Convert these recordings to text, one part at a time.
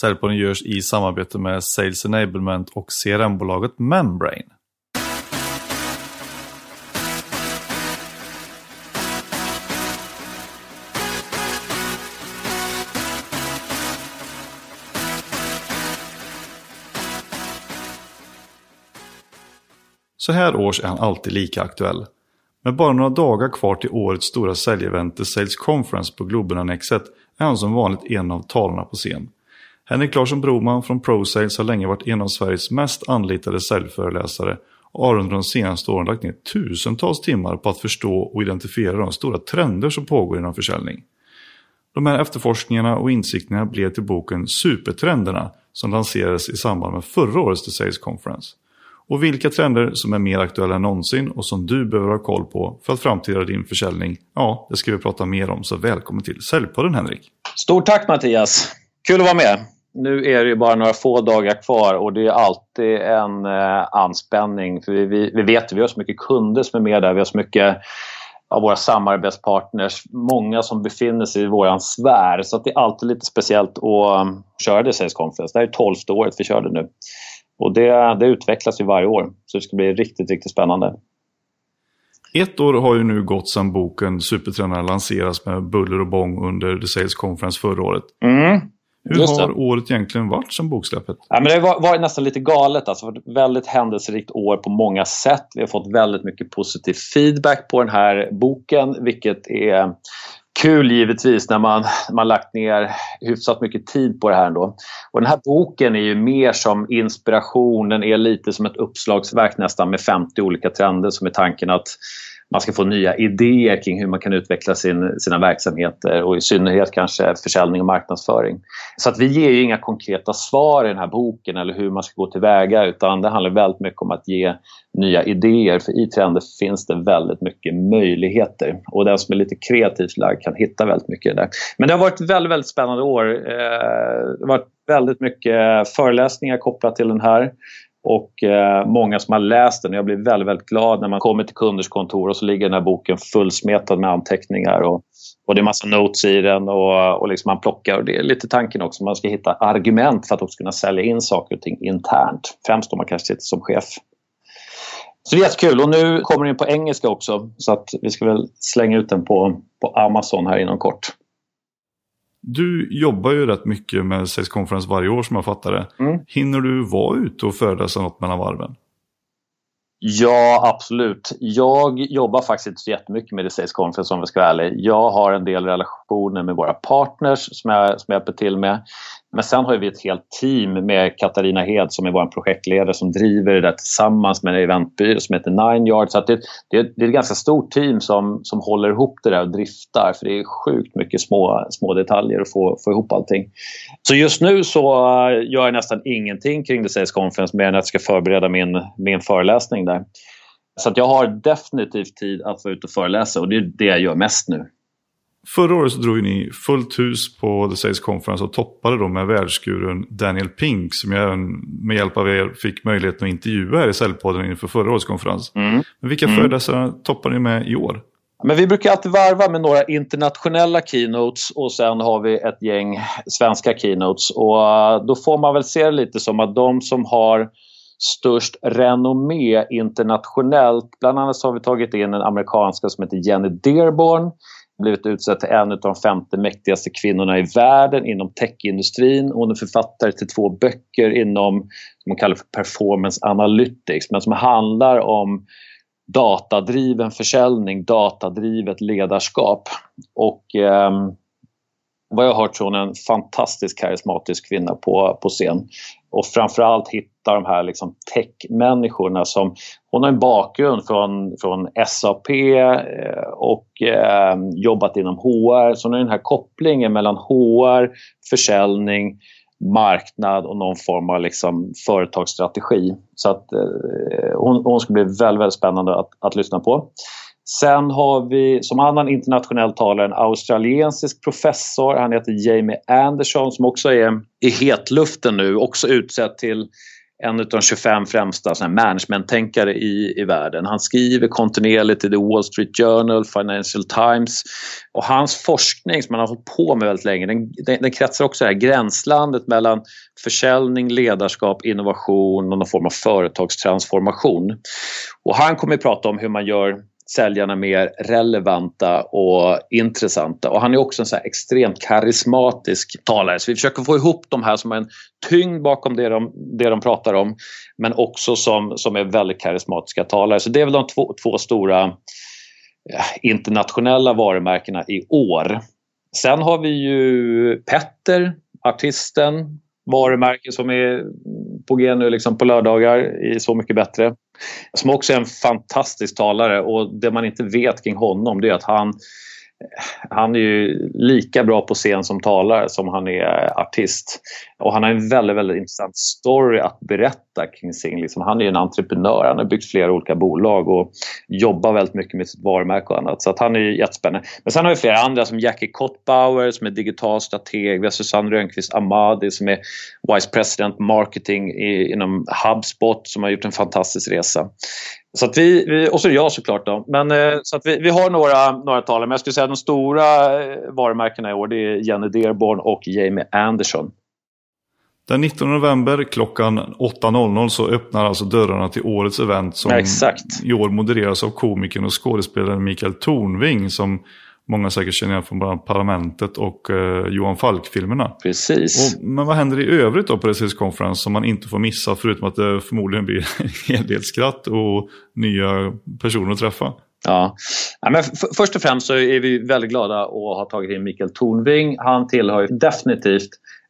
Säljpodden görs i samarbete med Sales Enablement och CRM-bolaget Membrane. Så här års är han alltid lika aktuell. Med bara några dagar kvar till årets stora säljevent The Sales Conference på Globenannexet är han som vanligt en av talarna på scen. Henrik Larsson Broman från ProSales har länge varit en av Sveriges mest anlitade säljföreläsare och har under de senaste åren lagt ner tusentals timmar på att förstå och identifiera de stora trender som pågår inom försäljning. De här efterforskningarna och insikterna blev till boken Supertrenderna som lanserades i samband med förra årets The Sales Conference. Och vilka trender som är mer aktuella än någonsin och som du behöver ha koll på för att framtida din försäljning, ja, det ska vi prata mer om. Så välkommen till Säljpodden Henrik! Stort tack Mattias! Kul att vara med! Nu är det ju bara några få dagar kvar och det är alltid en eh, anspänning. För vi, vi, vi vet vi har så mycket kunder som är med där. Vi har så mycket av våra samarbetspartners, många som befinner sig i våran sfär. Så det är alltid lite speciellt att um, köra det Sales Conference. Det här är tolfte året vi kör det nu. Och det, det utvecklas ju varje år, så det ska bli riktigt, riktigt spännande. Ett år har ju nu gått sedan boken Supertränare lanseras med buller och bång under The Sales Conference förra året. Mm. Hur har året egentligen varit sedan boksläppet? Ja, men det har varit nästan lite galet. Alltså, ett väldigt händelserikt år på många sätt. Vi har fått väldigt mycket positiv feedback på den här boken, vilket är kul givetvis när man, man lagt ner hyfsat mycket tid på det här ändå. Och den här boken är ju mer som inspiration, den är lite som ett uppslagsverk nästan med 50 olika trender som är tanken att man ska få nya idéer kring hur man kan utveckla sin, sina verksamheter och i synnerhet kanske försäljning och marknadsföring. Så att vi ger ju inga konkreta svar i den här boken eller hur man ska gå tillväga utan det handlar väldigt mycket om att ge nya idéer för i trender finns det väldigt mycket möjligheter och den som är lite kreativt lagd kan hitta väldigt mycket där. Men det har varit ett väldigt, väldigt spännande år. Eh, det har varit väldigt mycket föreläsningar kopplat till den här och eh, många som har läst den. Jag blir väldigt, väldigt glad när man kommer till kunders kontor och så ligger den här boken fullsmetad med anteckningar och, och det är massa notes i den och, och liksom man plockar. Och det är lite tanken också, man ska hitta argument för att också kunna sälja in saker och ting internt. Främst om man kanske sitter som chef. Så det är jättekul och nu kommer den på engelska också så att vi ska väl slänga ut den på, på Amazon här inom kort. Du jobbar ju rätt mycket med Sales Conference varje år som jag fattar det. Mm. Hinner du vara ute och föreläsa något mellan varven? Ja, absolut. Jag jobbar faktiskt inte så jättemycket med Sales Conference om vi ska vara ärlig. Jag har en del relationer med våra partners som jag, som jag hjälper till med. Men sen har vi ett helt team med Katarina Hed som är vår projektledare som driver det där tillsammans med en eventbyrå som heter Nine Yard. Så det, det, det, är ett ganska stort team som, som håller ihop det där och driftar för det är sjukt mycket små, små detaljer att få, få ihop allting. Så just nu så eh, gör jag nästan ingenting kring The Sales Conference mer än att jag ska förbereda min, min föreläsning där. Så jag har definitivt tid att vara ute och föreläsa och det är det jag gör mest nu. Förra året så drog ni fullt hus på The Sales Conference och toppade då med världskuren Daniel Pink som jag även med hjälp av er fick möjligheten att intervjua här i Säljpodden inför förra årets konferens. Mm. Men vilka mm. föreläsare toppade ni med i år? Men vi brukar alltid varva med några internationella keynotes och sen har vi ett gäng svenska keynotes. Och eh, då får man väl se det lite som att de som har störst renommé internationellt. Bland annat så har vi tagit in en amerikanska som heter Jenny Dearborn blivit utsedd till en av de 50 mäktigaste kvinnorna i världen inom techindustrin. Hon är författare till två böcker inom som man kallar för performance analytics men som handlar om datadriven försäljning, datadrivet ledarskap. Och eh, vad jag har hört så är hon en fantastiskt karismatisk kvinna på, på scen. Och framförallt hitta de här liksom tech-människorna som... Hon har en bakgrund från, från SAP eh, och eh, jobbat inom HR. Så hon har den här kopplingen mellan HR, försäljning, marknad och någon form av liksom företagsstrategi. Så att, eh, hon, hon ska bli väldigt, väldigt spännande att, att lyssna på. Sen har vi som annan internationell talare en australiensisk professor. Han heter Jamie Anderson som också är i hetluften nu. Också utsedd till en av de 25 främsta managementtänkare i, i världen. Han skriver kontinuerligt i The Wall Street Journal, Financial Times. Och hans forskning som han har hållit på med väldigt länge, den, den, den kretsar också här gränslandet mellan försäljning, ledarskap, innovation och någon form av företagstransformation. Och han kommer att prata om hur man gör säljarna mer relevanta och intressanta. Och han är också en så extremt karismatisk talare. Så vi försöker få ihop de här som har en tyngd bakom det de, det de pratar om men också som, som är väldigt karismatiska talare. Så det är väl de två, två stora internationella varumärkena i år. Sen har vi ju Petter, artisten, varumärke som är på G nu liksom på lördagar i Så mycket bättre. Som också är en fantastisk talare och det man inte vet kring honom det är att han han är ju lika bra på scen som talare som han är artist. Och han har en väldigt, väldigt intressant story att berätta kring sin... Liksom, han är en entreprenör, han har byggt flera olika bolag och jobbar väldigt mycket med sitt varumärke och annat. Så att han är jättespännande. Men sen har vi flera andra som Jackie Kottbauer som är digital strateg. Vi har Susanne Rönnqvist Amadi som är Vice President Marketing i, inom HubSpot som har gjort en fantastisk resa. Så att vi, vi, och så jag såklart. Då. Men, eh, så att vi, vi har några, några talare, men jag skulle säga att de stora eh, varumärkena i år det är Jenny Dearborn och Jamie Anderson. Den 19 november klockan 8.00 så öppnar alltså dörrarna till årets event som ja, i år modereras av komikern och skådespelaren Mikael Tornving som många säkert känner igen från bland annat Parlamentet och eh, Johan Falk-filmerna. Precis. Och, men vad händer i övrigt då på Resils Conference som man inte får missa förutom att det förmodligen blir en hel del skratt och nya personer att träffa? Ja. ja men först och främst så är vi väldigt glada att ha tagit in Mikael Tornving. Han tillhör definitivt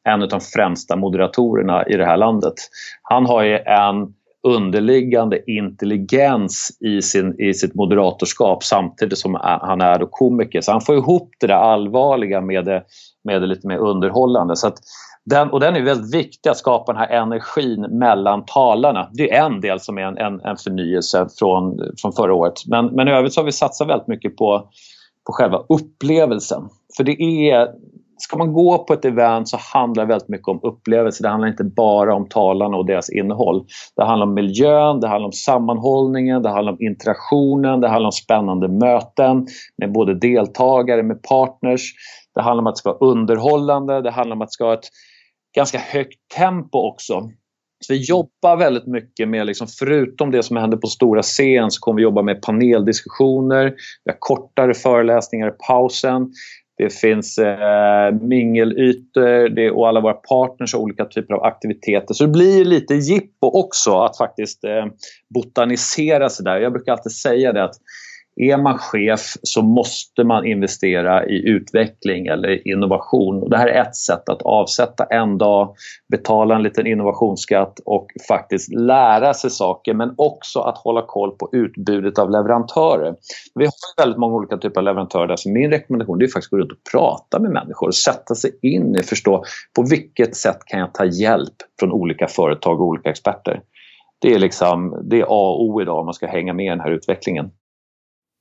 en av de främsta moderatorerna i det här landet. Han har ju en underliggande intelligens i, sin, i sitt moderatorskap samtidigt som han är komiker. Så han får ihop det där allvarliga med det, med det lite mer underhållande. Så den, och den är väldigt viktig att skapa den här energin mellan talarna. Det är en del som är en, en, en förnyelse från, från förra året. Men, men i övrigt så har vi satsat väldigt mycket på, på själva upplevelsen. För det är ska man gå på ett event så handlar det väldigt mycket om upplevelser. Det handlar inte bara om talarna och deras innehåll. Det handlar om miljön, det handlar om sammanhållningen, det handlar om interaktionen, det handlar om spännande möten med både deltagare, med partners. Det handlar om att det ska vara underhållande, det handlar om att det ska ha ett ganska högt tempo också. Så vi jobbar väldigt mycket med, liksom, förutom det som händer på stora scen, så kommer vi jobba med paneldiskussioner, vi har kortare föreläsningar i pausen. Det finns eh, mingelytor det, och alla våra partners har olika typer av aktiviteter. Så det blir lite jippo också att faktiskt eh, botanisera sig där. Jag brukar alltid säga det att är man chef så måste man investera i utveckling eller innovation. Och det här är ett sätt att avsätta en dag, betala en liten innovationsskatt och faktiskt lära sig saker men också att hålla koll på utbudet av leverantörer. Vi har väldigt många olika typer av leverantörer så min rekommendation är faktiskt att gå runt och prata med människor och sätta sig in i förstå på vilket sätt kan jag ta hjälp från olika företag och olika experter. Det är, liksom, det är A och O idag om man ska hänga med i den här utvecklingen.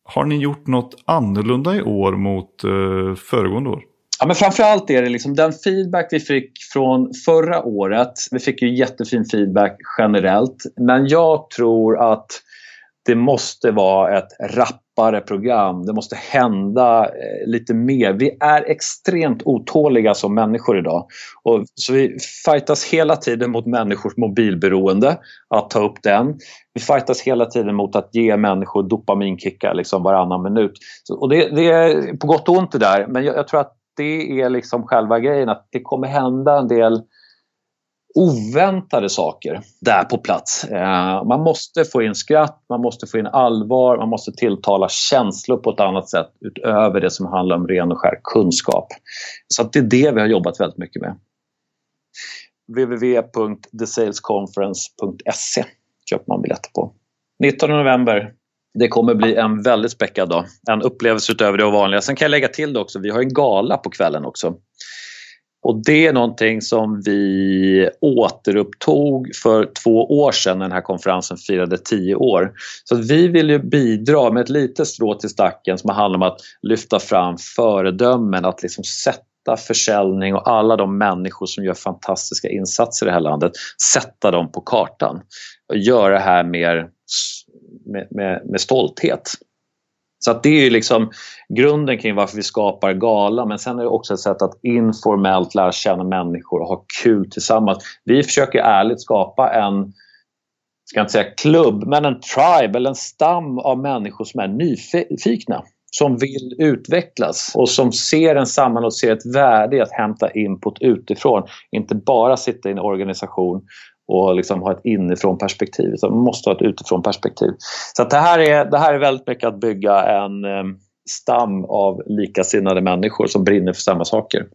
Har ni gjort något annorlunda i år mot eh, föregående år? Ja, men framförallt är det liksom den feedback vi fick från förra året. Vi fick ju jättefin feedback generellt. Men jag tror att det måste vara ett rappare program. Det måste hända eh, lite mer. Vi är extremt otåliga som människor idag. Och, så vi fightas hela tiden mot människors mobilberoende, att ta upp den. Vi fightas hela tiden mot att ge människor dopaminkickar liksom varannan minut. Och det, det, är på gott och ont det där, men jag, jag tror att det är liksom själva grejen att det kommer hända en del oväntade saker där på plats. Eh, man måste få in skratt, man måste få in allvar, man måste tilltala känslor på ett annat sätt utöver det som handlar om ren och skär kunskap. Så det är det vi har jobbat väldigt mycket med. www.thesalesconference.se köper man biljetter på. 19 november. Det kommer bli en väldigt späckad dag. En upplevelse utöver det vanliga. Sen kan jag lägga till det också, vi har en gala på kvällen också. Och det är någonting som vi återupptog för två år sedan när den här konferensen firade tio år. Så vi vill ju bidra med ett litet strå till stacken som handlar om att lyfta fram föredömen, att liksom sätta försäljning och alla de människor som gör fantastiska insatser i det här landet, sätta dem på kartan och göra det här mer med, med, med stolthet. Så att det är liksom grunden kring varför vi skapar gala men sen är det också ett sätt att informellt lära känna människor och ha kul tillsammans. Vi försöker ärligt skapa en, ska inte säga klubb, men en tribe eller en stam av människor som är nyfikna som vill utvecklas och som ser en samman och ser ett värde i att hämta input utifrån. Inte bara sitta i en organisation och liksom ha ett inifrån perspektiv. Så man måste ha ett utifrån perspektiv. Så det, här är, det här är väldigt mycket att bygga en eh, stam av likasinnade människor som brinner för samma saker.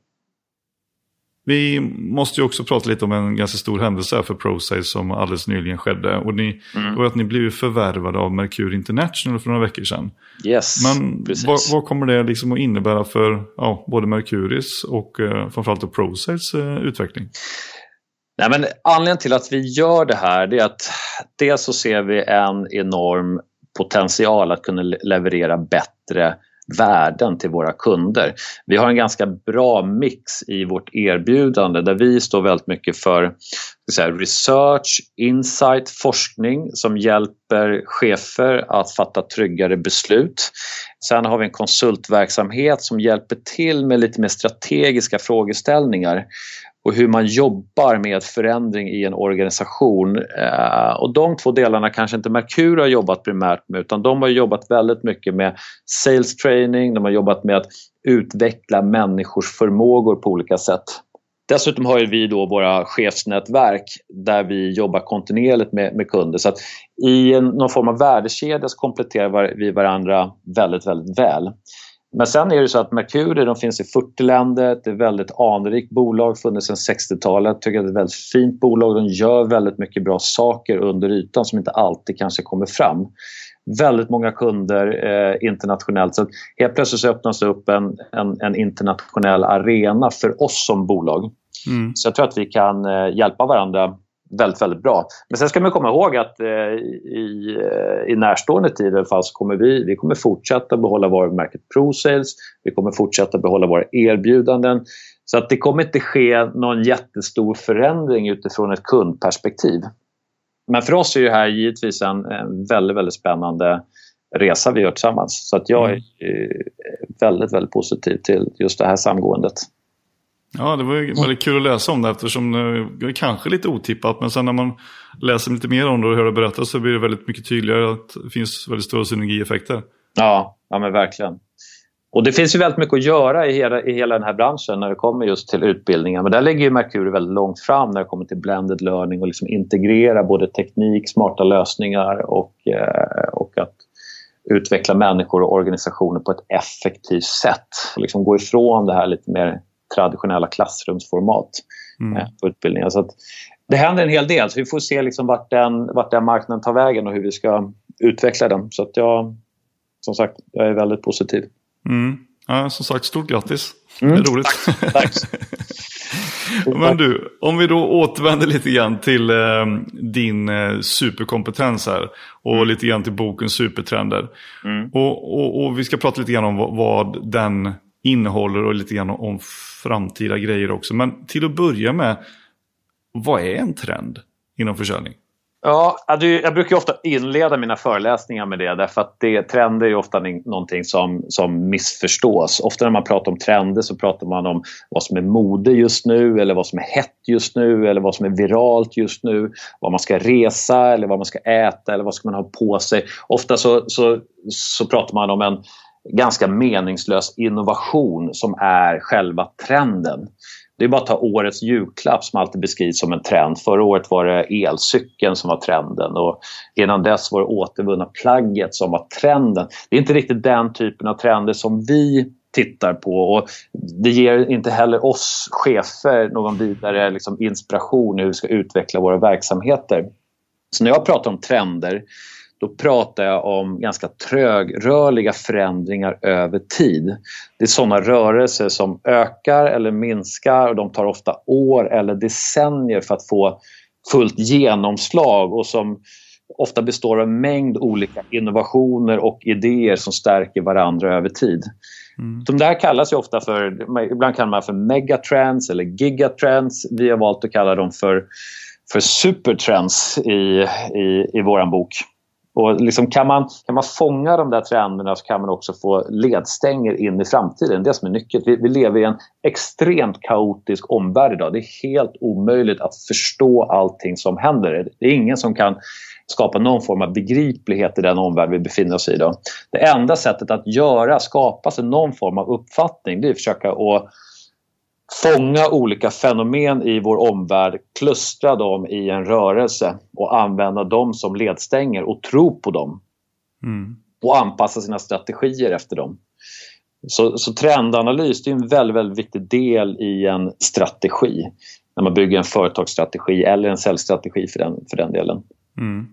Vi måste ju också prata lite om en ganska stor händelse för ProSafe som alldeles nyligen skedde. Och ni, mm. var att ni blev förvärvade av Mercur International för några veckor sedan. Yes, Men vad, vad, kommer det liksom att innebära för ja, både Mercuris och eh, framförallt ProSafes eh, utveckling? Nej, men anledningen till att vi gör det här det är att dels så ser vi en enorm potential att kunna leverera bättre värden till våra kunder. Vi har en ganska bra mix i vårt erbjudande där vi står väldigt mycket för säga, research, insight, forskning som hjälper chefer att fatta tryggare beslut. Sen har vi en konsultverksamhet som hjälper till med lite mer strategiska frågeställningar och hur man jobbar med förändring i en organisation. Eh, och de två delarna kanske inte Merkur har jobbat primärt med utan de har jobbat väldigt mycket med sales training, de har jobbat med att utveckla människors förmågor på olika sätt. Dessutom har vi då våra chefsnätverk där vi jobbar kontinuerligt med, med kunder. Så att i en, någon form av värdekedja så kompletterar vi varandra väldigt, väldigt väl. Men sen är det så att Mercury de finns i 40 länder. Det är ett väldigt anrikt bolag, funnits sedan 60-talet. Tycker att det är ett väldigt fint bolag. De gör väldigt mycket bra saker under ytan som inte alltid kanske kommer fram. Väldigt många kunder eh, internationellt. Så helt plötsligt så öppnas det upp en, en, en internationell arena för oss som bolag. Mm. Så jag tror att vi kan eh, hjälpa varandra väldigt, väldigt bra. Men sen ska man komma ihåg att eh, i, eh, i närstående tid i alla fall så kommer vi, vi kommer fortsätta behålla varumärket ProSales. Vi kommer fortsätta behålla våra erbjudanden. Så att det kommer inte ske någon jättestor förändring utifrån ett kundperspektiv. Men för oss är det här givetvis en, en väldigt, väldigt spännande resa vi gör tillsammans. Så att jag är mm. väldigt, väldigt positiv till just det här samgåendet. Ja, det var ju väldigt kul att läsa om det eftersom det är kanske lite otippat. Men sen när man läser lite mer om det och hör det berättas så blir det väldigt mycket tydligare att det finns väldigt stora synergieffekter. Ja, ja men verkligen. Och det finns ju väldigt mycket att göra i hela, i hela den här branschen när det kommer just till utbildningar. Men där ligger ju Mercury väldigt långt fram när det kommer till blended learning och liksom integrera både teknik, smarta lösningar och, eh, och att utveckla människor och organisationer på ett effektivt sätt. Och liksom gå ifrån det här lite mer traditionella klassrumsformat mm. Eh, på utbildningar. Så det händer en hel del, så vi får se liksom vart, den, vart den marknaden tar vägen och hur vi ska utveckla den. Så att jag, som sagt, jag är väldigt positiv. Mm. Ja, som sagt, stort grattis. Mm. Det är roligt. Tack. Tack. Men du, om vi då återvänder lite grann till eh, din eh, superkompetens här och mm. lite grann till boken Supertrender. Mm. Och, och, och, vi ska prata lite grann om vad, vad den innehåller och lite grann om framtida grejer också. Men till att börja med, vad är en trend inom försäljning? Ja, jag brukar ofta inleda mina föreläsningar med det därför att det, trender är ofta någonting som, som missförstås. Ofta när man pratar om trender så pratar man om vad som är mode just nu eller vad som är hett just nu eller vad som är viralt just nu. Vad man ska resa eller vad man ska äta eller vad ska man ha på sig. Ofta så, så, så pratar man om en ganska meningslös innovation som är själva trenden. Det är bara att ta årets julklapp som alltid beskrivs som en trend. Förra året var det elcykeln som var trenden och innan dess var det återvunna plagget som var trenden. Det är inte riktigt den typen av trender som vi tittar på och det ger inte heller oss chefer någon vidare liksom, inspiration i hur vi ska utveckla våra verksamheter. Så när jag pratar om trender då pratar jag om ganska trögrörliga förändringar över tid. Det är sådana rörelser som ökar eller minskar och de tar ofta år eller decennier för att få fullt genomslag och som ofta består av en mängd olika innovationer och idéer som stärker varandra över tid. Mm. De där kallas ju ofta för, ibland kallar man för megatrends eller gigatrends. Vi har valt att kalla dem för, för supertrends i, i, i vår bok. Och liksom kan, man, kan man fånga de där trenderna så kan man också få ledstänger in i framtiden. Det som är nyckeln. Vi, vi lever i en extremt kaotisk omvärld idag. Det är helt omöjligt att förstå allting som händer. Det är ingen som kan skapa någon form av begriplighet i den omvärld vi befinner oss i idag. Det enda sättet att göra, skapa sig någon form av uppfattning, det är att försöka att fånga olika fenomen i vår omvärld, klustra dem i en rörelse och använda dem som ledstänger och tro på dem. Mm. Och anpassa sina strategier efter dem. Så, så trendanalys är en väldigt, väldigt viktig del i en strategi. När man bygger en företagsstrategi eller en säljstrategi för den, för den delen. Mm.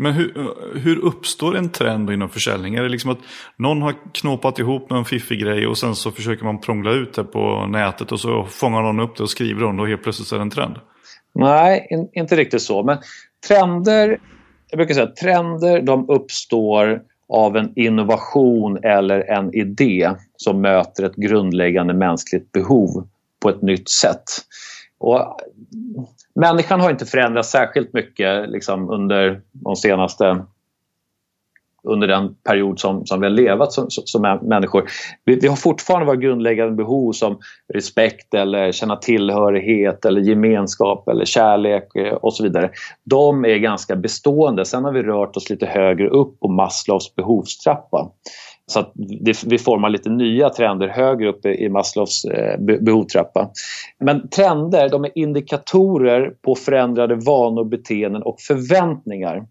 Men hur, hur uppstår en trend inom försäljning? Är det liksom att någon har knåpat ihop med en fiffig grej och sen så försöker man prångla ut det på nätet och så fångar någon upp det och skriver om det och helt plötsligt är det en trend? Nej, in, inte riktigt så. Men trender, jag brukar säga att trender de uppstår av en innovation eller en idé som möter ett grundläggande mänskligt behov på ett nytt sätt. Och människan har inte förändrats särskilt mycket liksom, under de senaste under den period som, som vi har levat som, som människor. Vi, vi, har fortfarande våra grundläggande behov som respekt eller känna tillhörighet eller gemenskap eller kärlek eh, och så vidare. De är ganska bestående. Sen har vi rört oss lite högre upp på Maslows behovstrappa. Så att vi formar lite nya trender högre upp i Maslows eh, behovstrappa. Men trender de är indikatorer på förändrade vanor, beteenden och förväntningar.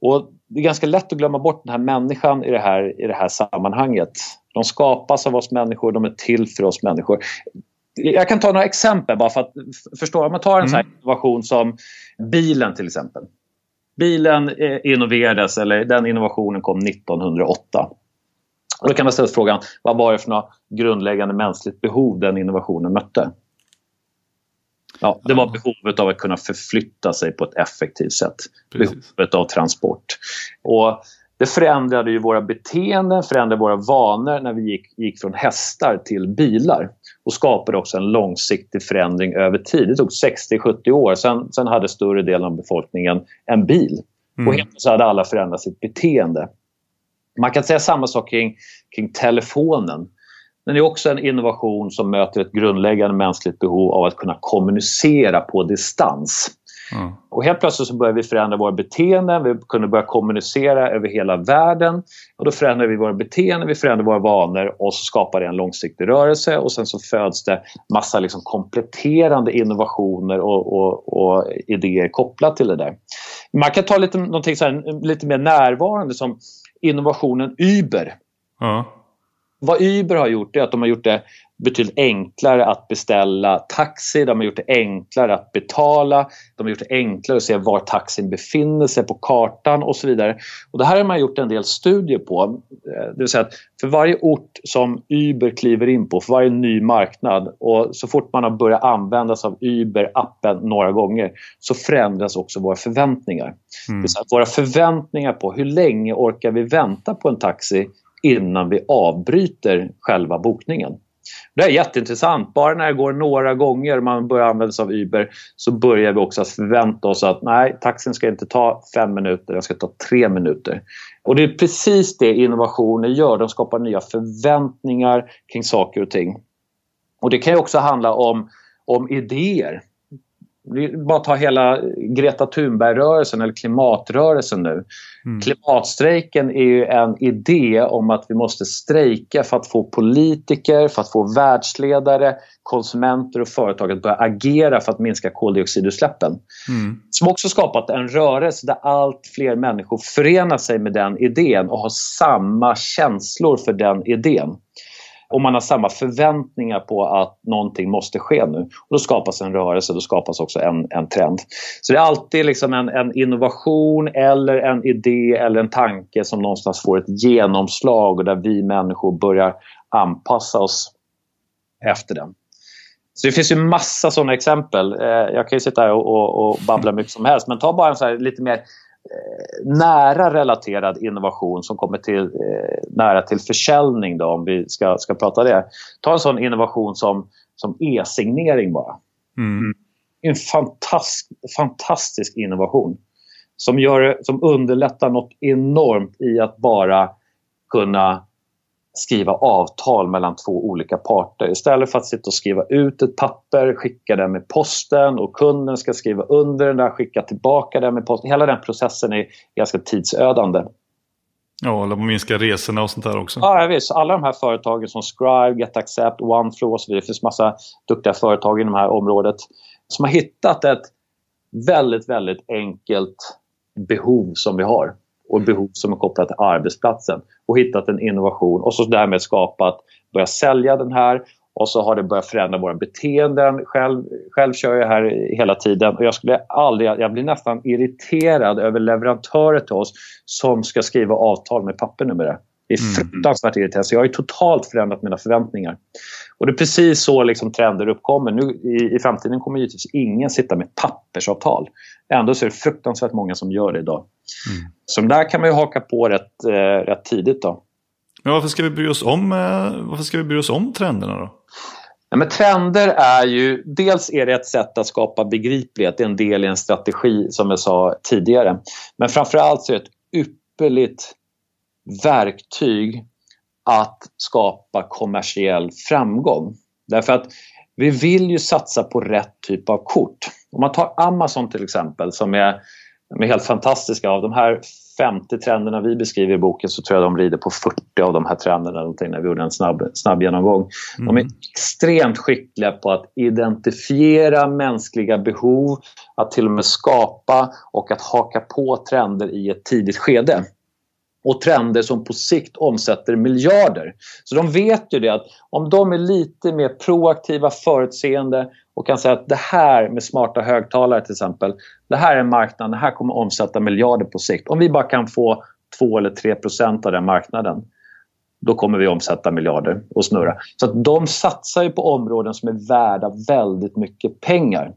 Och det är ganska lätt att glömma bort den här människan i det här, i det här sammanhanget. De skapas av oss människor, de är till för oss människor. Jag kan ta några exempel bara för att förstå. Om man tar en mm. sån innovation som bilen till exempel. Bilen eh, innoverades, eller den innovationen kom 1908. Och då kan man ställa frågan, vad var det för några grundläggande mänskligt behov den innovationen mötte? Ja, det var behovet av att kunna förflytta sig på ett effektivt sätt. Precis. Behovet av transport. Och det förändrade ju våra beteenden, förändrade våra vanor när vi gick, gick från hästar till bilar. Och skapade också en långsiktig förändring över tid. Det tog 60-70 år, sen, sen hade större delen av befolkningen en bil. Mm. Och helt så hade alla förändrat sitt beteende. Man kan säga samma sak kring, kring telefonen. Den är också en innovation som möter ett grundläggande mänskligt behov av att kunna kommunicera på distans. Mm. Och helt plötsligt så börjar vi förändra våra beteenden, vi kunde börja kommunicera över hela världen. Och då förändrar vi våra beteenden, vi förändrar våra vanor och så skapar det en långsiktig rörelse och sen så föds det massa liksom kompletterande innovationer och, och, och idéer kopplat till det där. Man kan ta lite, någonting så här, lite mer närvarande som innovationen Uber. Ja. Vad Uber har gjort är att de har gjort det betydligt enklare att beställa taxi, de har gjort det enklare att betala, de har gjort det enklare att se var taxin befinner sig på kartan och så vidare. Och det här har man gjort en del studier på. Eh, det vill säga att för varje ort som Uber kliver in på, för varje ny marknad och så fort man har börjat använda sig av Uber-appen några gånger så förändras också våra förväntningar. Mm. våra förväntningar på hur länge orkar vi vänta på en taxi innan vi avbryter själva bokningen. Det är jätteintressant. Bara när det går några gånger man börjar använda sig av Uber så börjar vi också förvänta oss att nej, taxin ska inte ta fem minuter, den ska ta tre minuter. Och det är precis det innovationer gör. De skapar nya förväntningar kring saker och ting. Och det kan ju också handla om, om idéer. Bara ta hela Greta Thunberg-rörelsen eller klimatrörelsen nu. Mm. Klimatstrejken är ju en idé om att vi måste strejka för att få politiker, för att få världsledare, konsumenter och företag att börja agera för att minska koldioxidutsläppen. Mm. Som också skapat en rörelse där allt fler människor förenar sig med den idén och har samma känslor för den idén och man har samma förväntningar på att någonting måste ske nu. Och då skapas en rörelse, då skapas också en, en trend. Så det är alltid liksom en, en innovation eller en idé eller en tanke som någonstans får ett genomslag och där vi människor börjar anpassa oss efter den. Så det finns ju massa sådana exempel. Eh, jag kan ju sitta här och, och, och babbla mycket som helst men ta bara en så lite mer nära relaterad innovation som kommer till, eh, nära till försäljning då, om vi ska, ska prata det. Ta en sån innovation som, som e-signering bara. Mm. En fantast, fantastisk innovation som, gör, som underlättar något enormt i att bara kunna skriva avtal mellan två olika parter. Istället för att sitta och skriva ut ett papper, skicka det med posten och kunden ska skriva under den där, skicka tillbaka det med posten. Hela den processen är ganska tidsödande. Ja, eller minska resorna och sånt där också. Ja, visst. Alla de här företagen som Scribe, GetAccept, OneFlow och så vidare. Det finns massa duktiga företag i det här området som har hittat ett väldigt, väldigt enkelt behov som vi har och behov som är kopplat till arbetsplatsen och hittat en innovation och så därmed skapat, börjat sälja den här och så har det börjat förändra våra beteenden. Själv, själv kör jag här hela tiden och jag skulle aldrig, jag blir nästan irriterad över leverantörer till oss som ska skriva avtal med papper numera. Det är mm. fruktansvärt irriterande. Så jag har ju totalt förändrat mina förväntningar. Och det är precis så liksom trender uppkommer. Nu, i, I framtiden kommer givetvis ingen sitta med pappersavtal. Ändå så är det fruktansvärt många som gör det idag. Mm. Så där kan man ju haka på rätt, eh, rätt tidigt. Då. Men varför ska vi bry oss om, eh, varför ska vi bry oss om trenderna då? Ja, men trender är ju, dels är det ett sätt att skapa begriplighet, det är en del i en strategi som jag sa tidigare. Men framförallt så är det ett ypperligt verktyg att skapa kommersiell framgång. Därför att vi vill ju satsa på rätt typ av kort. Om man tar Amazon till exempel som är, är helt fantastiska. Av de här 50 trenderna vi beskriver i boken så tror jag de rider på 40 av de här trenderna när vi gjorde en snabb, snabb genomgång. Mm. De är mm. extremt skickliga på att identifiera mänskliga behov, att till och med skapa och att haka på trender i ett tidigt skede och trender som på sikt omsätter miljarder. Så de vet ju det att om de är lite mer proaktiva, förutseende och kan säga att det här med smarta högtalare till exempel, det här är en marknad, det här kommer omsätta miljarder på sikt. Om vi bara kan få 2 eller 3 procent av den marknaden då kommer vi omsätta miljarder och snurra. Så att de satsar ju på områden som är värda väldigt mycket pengar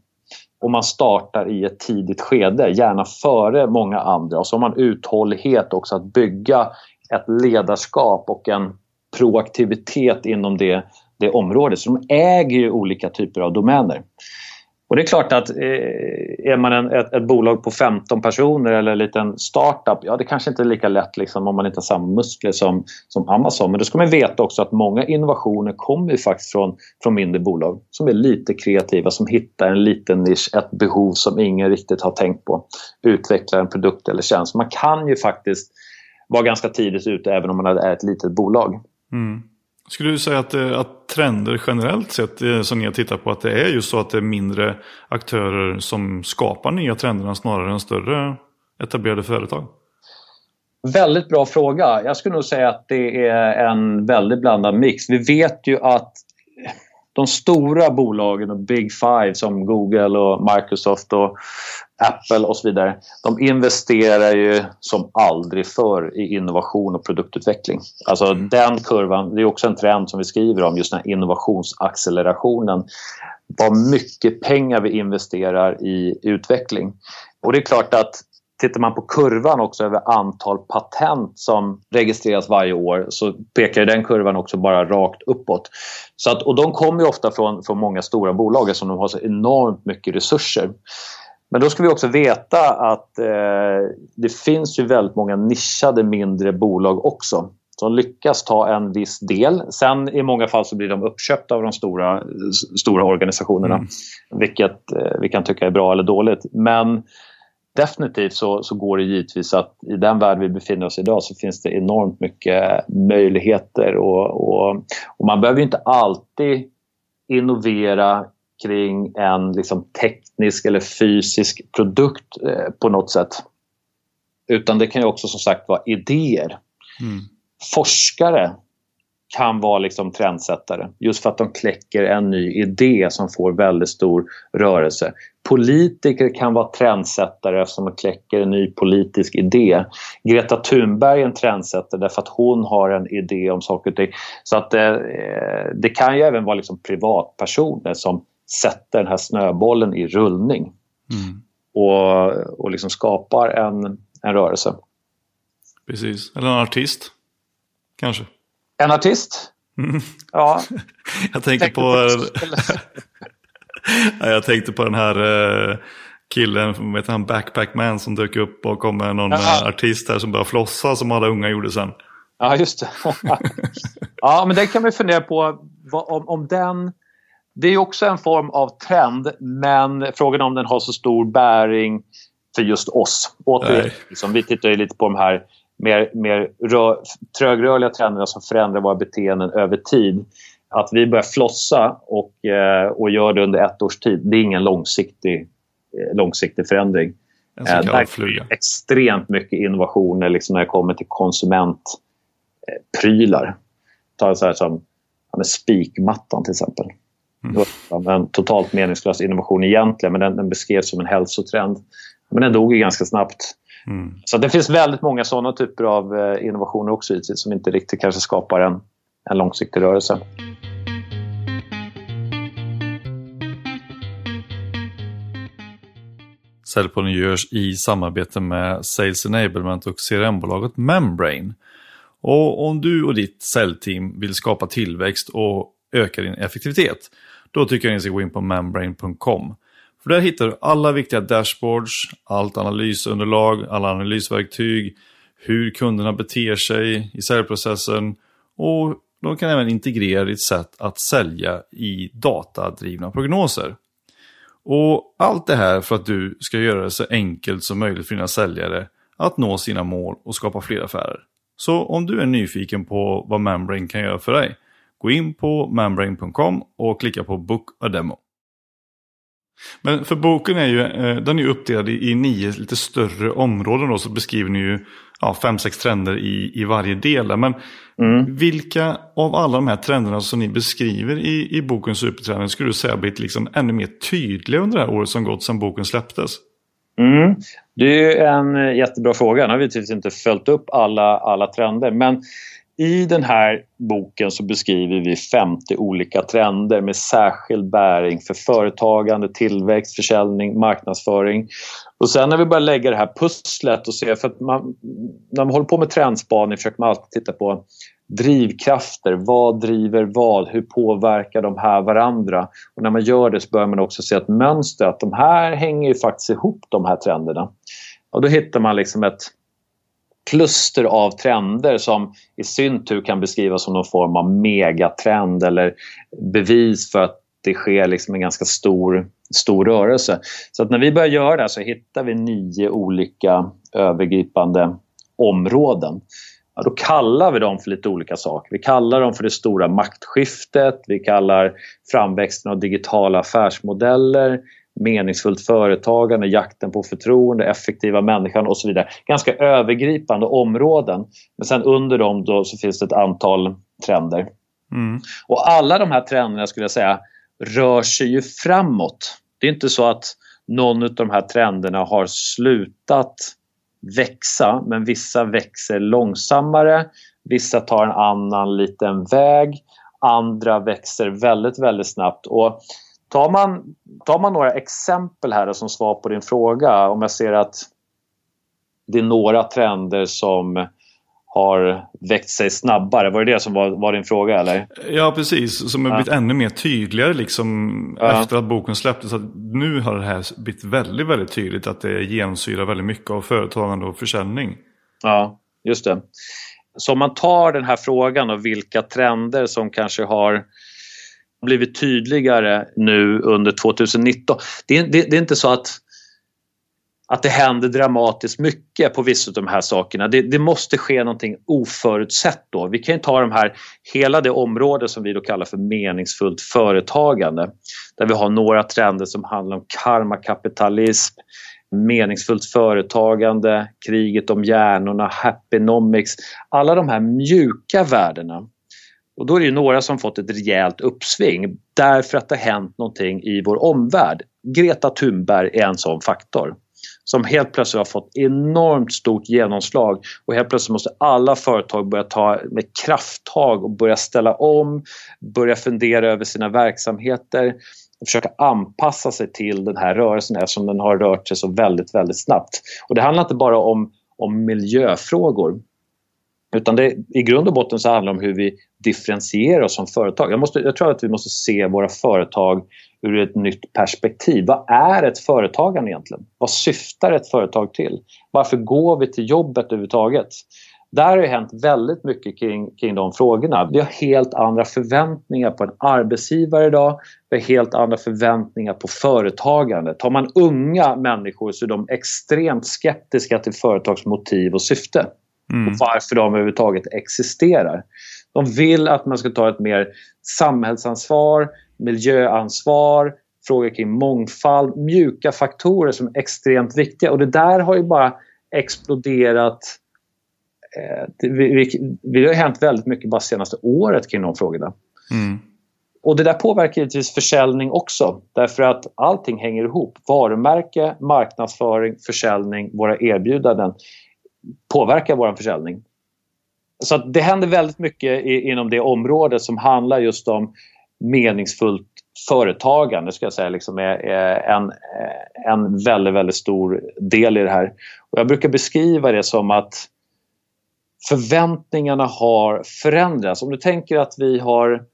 och man startar i ett tidigt skede, gärna före många andra. Och så har man uthållighet också att bygga ett ledarskap och en proaktivitet inom det, det området. Så de äger ju olika typer av domäner. Och det är klart att eh, är man en, ett, ett, bolag på 15 personer eller en liten startup, ja det kanske inte är lika lätt liksom, om man inte har samma muskler som, som Amazon. Men då ska man veta också att många innovationer kommer faktiskt från, från mindre bolag som är lite kreativa, som hittar en liten nisch, ett behov som ingen riktigt har tänkt på. Utvecklar en produkt eller tjänst. Man kan ju faktiskt vara ganska tidigt ute även om man är ett litet bolag. Mm. Skulle du säga att, eh, att trender generellt sett eh, som ni har tittat på att det är just så att det är mindre aktörer som skapar nya trenderna snarare än större etablerade företag? Väldigt bra fråga. Jag skulle nog säga att det är en väldigt blandad mix. Vi vet ju att de stora bolagen och Big Five som Google och Microsoft och Apple och så vidare. De investerar ju som aldrig förr i innovation och produktutveckling. Alltså mm. den kurvan, det är också en trend som vi skriver om, just den här innovationsaccelerationen. Vad mycket pengar vi investerar i utveckling. Och det är klart att Tittar man på kurvan också över antal patent som registreras varje år så pekar den kurvan också bara rakt uppåt. Så att, och de kommer ofta från, från många stora bolag eftersom de har så enormt mycket resurser. Men då ska vi också veta att eh, det finns ju väldigt många nischade mindre bolag också som lyckas ta en viss del. Sen i många fall så blir de uppköpta av de stora, stora organisationerna. Mm. Vilket eh, vi kan tycka är bra eller dåligt. Men definitivt så, så går det givetvis att i den värld vi befinner oss i idag så finns det enormt mycket möjligheter och, och, och man behöver inte alltid innovera kring en liksom teknisk eller fysisk produkt eh, på något sätt. Utan det kan ju också som sagt vara idéer. Mm. Forskare kan vara liksom trendsättare just för att de kläcker en ny idé som får väldigt stor rörelse. Politiker kan vara trendsättare eftersom de kläcker en ny politisk idé. Greta Thunberg är en trendsättare därför att hon har en idé om saker och ting. Så att eh, det kan ju även vara liksom privatpersoner som sätter den här snöbollen i rullning. Mm. Och, och liksom skapar en, en rörelse. Precis, eller en artist. Kanske. En artist? Mm. Ja. jag tänker på... ja, jag tänkte på den här uh, killen, vet han, Backpack Man som dök upp och kom med någon Aha. artist här som började flossa som alla unga gjorde sen. Ja, just det. ja, men det kan vi fundera på om, om den... Det är också en form av trend, men frågan är om den har så stor bäring för just oss. Återigen, liksom, vi tittar ju lite på de här mer, mer rö, trögrörliga trenderna som förändrar våra beteenden över tid. Att vi börjar flossa och, eh, och gör det under ett års tid, det är ingen långsiktig, eh, långsiktig förändring. En så kallad fluga. Extremt mycket innovationer liksom när det kommer till konsument prylar. Ta så här som ja, spikmattan till exempel. Mm. En totalt meningslös innovation egentligen, men den, den beskrevs som en hälsotrend. Men den dog ju ganska snabbt. Mm. Så det finns väldigt många sådana typer av eh, innovationer också som inte riktigt kanske skapar en, en långsiktig rörelse. Säljpodden görs i samarbete med Sales Enablement och CRM-bolaget Membrane. Och om du och ditt säljteam vill skapa tillväxt och öka din effektivitet, då tycker jag ni ska gå in på membrane.com. För där hittar du alla viktiga dashboards, allt analysunderlag, alla analysverktyg, hur kunderna beter sig i säljprocessen och de kan även integrera ditt sätt att sälja i datadrivna prognoser. Och allt det här för att du ska göra det så enkelt som möjligt för dina säljare att nå sina mål och skapa fler affärer. Så om du är nyfiken på vad Membrane kan göra för dig, gå in på membrane.com och klicka på Book a Demo. Men för boken är ju, eh, den är uppdelad i, nio lite större områden då, så beskriver ni ju ja, fem, sex trender i, i varje del. Men mm. vilka av alla de här trenderna som ni beskriver i, i boken Supertrender skulle du säga blivit liksom ännu mer tydliga under det här året som gått sedan boken släpptes? Mm. Det är en jättebra fråga. Nu har vi givetvis inte följt upp alla, alla trender men i den här boken så beskriver vi 50 olika trender med särskild bäring för företagande, tillväxt, försäljning, marknadsföring. Och sen när vi börjar lägga det här pusslet och se, för att man, när man håller på med trendspaning försöker man alltid titta på drivkrafter. Vad driver vad? Hur påverkar de här varandra? Och när man gör det så börjar man också se ett mönster att de här hänger ju faktiskt ihop de här trenderna. Och då hittar man liksom ett kluster av trender som i sin tur kan beskrivas som någon form av megatrend eller bevis för att det sker liksom en ganska stor, stor rörelse. Så att när vi börjar göra det här så hittar vi nio olika övergripande områden ja, då kallar vi dem för lite olika saker. Vi kallar dem för det stora maktskiftet, vi kallar framväxten av digitala affärsmodeller, meningsfullt företagande, jakten på förtroende, effektiva människan och så vidare. Ganska övergripande områden. Men sen under dem då så finns det ett antal trender. Mm. Och alla de här trenderna skulle jag säga rör sig ju framåt. Det är inte så att någon av de här trenderna har slutat växa men vissa växer långsammare, vissa tar en annan liten väg, andra växer väldigt, väldigt snabbt. Och tar, man, tar man några exempel här som svar på din fråga, om jag ser att det är några trender som har växt sig snabbare. Var det det som var, var din fråga eller? Ja precis, som har blivit ja. ännu mer tydligare liksom ja. efter att boken släpptes. Att nu har det här blivit väldigt, väldigt tydligt att det genomsyrar väldigt mycket av företagande och försäljning. Ja, just det. Så om man tar den här frågan och vilka trender som kanske har blivit tydligare nu under 2019. Det, det, det är inte så att att det händer dramatiskt mycket på vissa av de här sakerna. Det, det, måste ske någonting oförutsett då. Vi kan ta de här, hela det område som vi då kallar för meningsfullt företagande. Där vi har några trender som handlar om karmakapitalism, meningsfullt företagande, kriget om hjärnorna, happynomics. Alla de här mjuka värdena. Och då är det några som fått ett rejält uppsving därför att det har hänt någonting i vår omvärld. Greta Thunberg är en sån faktor som helt plötsligt har fått enormt stort genomslag och helt plötsligt måste alla företag börja ta med krafttag och börja ställa om, börja fundera över sina verksamheter och försöka anpassa sig till den här rörelsen eftersom den har rört sig så väldigt, väldigt snabbt. Och det handlar inte bara om om miljöfrågor. Utan det, i grund och botten så handlar det om hur vi differentierar oss som företag. Jag, måste, jag tror att vi måste se våra företag ur ett nytt perspektiv. Vad är ett företagande egentligen? Vad syftar ett företag till? Varför går vi till jobbet överhuvudtaget? Där har det hänt väldigt mycket kring, kring de frågorna. Vi har helt andra förväntningar på en arbetsgivare idag. Vi har helt andra förväntningar på företagande. Tar man unga människor så är de extremt skeptiska till företags motiv och syfte. Mm. Och varför de överhuvudtaget existerar. De vill att man ska ta ett mer samhällsansvar, miljöansvar, frågor kring mångfald, mjuka faktorer som är extremt viktiga. Och det där har ju bara exploderat Eh, det, vi, vi, har hänt väldigt mycket bara senaste året kring de frågorna. Mm. Och det där påverkar givetvis försäljning också därför att allting hänger ihop. Varumärke, marknadsföring, försäljning, våra erbjudanden påverkar vår försäljning. Så det händer väldigt mycket i, inom det området som handlar just om meningsfullt företagande ska jag säga liksom är, en, en väldigt, väldigt stor del i det här. Och jag brukar beskriva det som att förväntningarna har förändrats. Om du tänker att vi har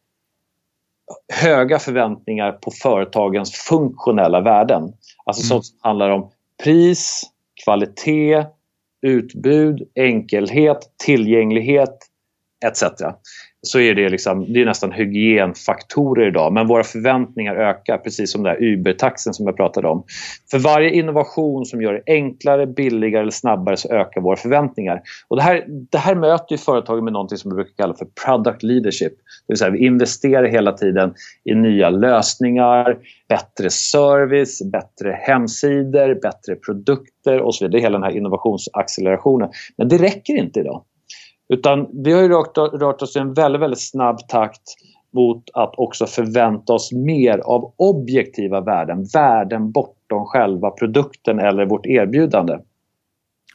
höga förväntningar på företagens funktionella värden. Alltså mm. sånt som handlar om pris, kvalitet, utbud, enkelhet, tillgänglighet etc så är det, liksom, det är nästan hygienfaktorer idag. Men våra förväntningar ökar, precis som där Uber-taxen som jag pratade om. För varje innovation som gör det enklare, billigare eller snabbare så ökar våra förväntningar. Och det, här, det här möter ju företagen med något som vi brukar kalla för product leadership. Det vill säga vi investerar hela tiden i nya lösningar, bättre service, bättre hemsidor, bättre produkter och så vidare. Det är hela den här innovationsaccelerationen. Men det räcker inte idag. Utan vi har ju rört, rört oss i en väldigt, väldigt snabb takt mot att också förvänta oss mer av objektiva värden. Värden bortom själva produkten eller vårt erbjudande.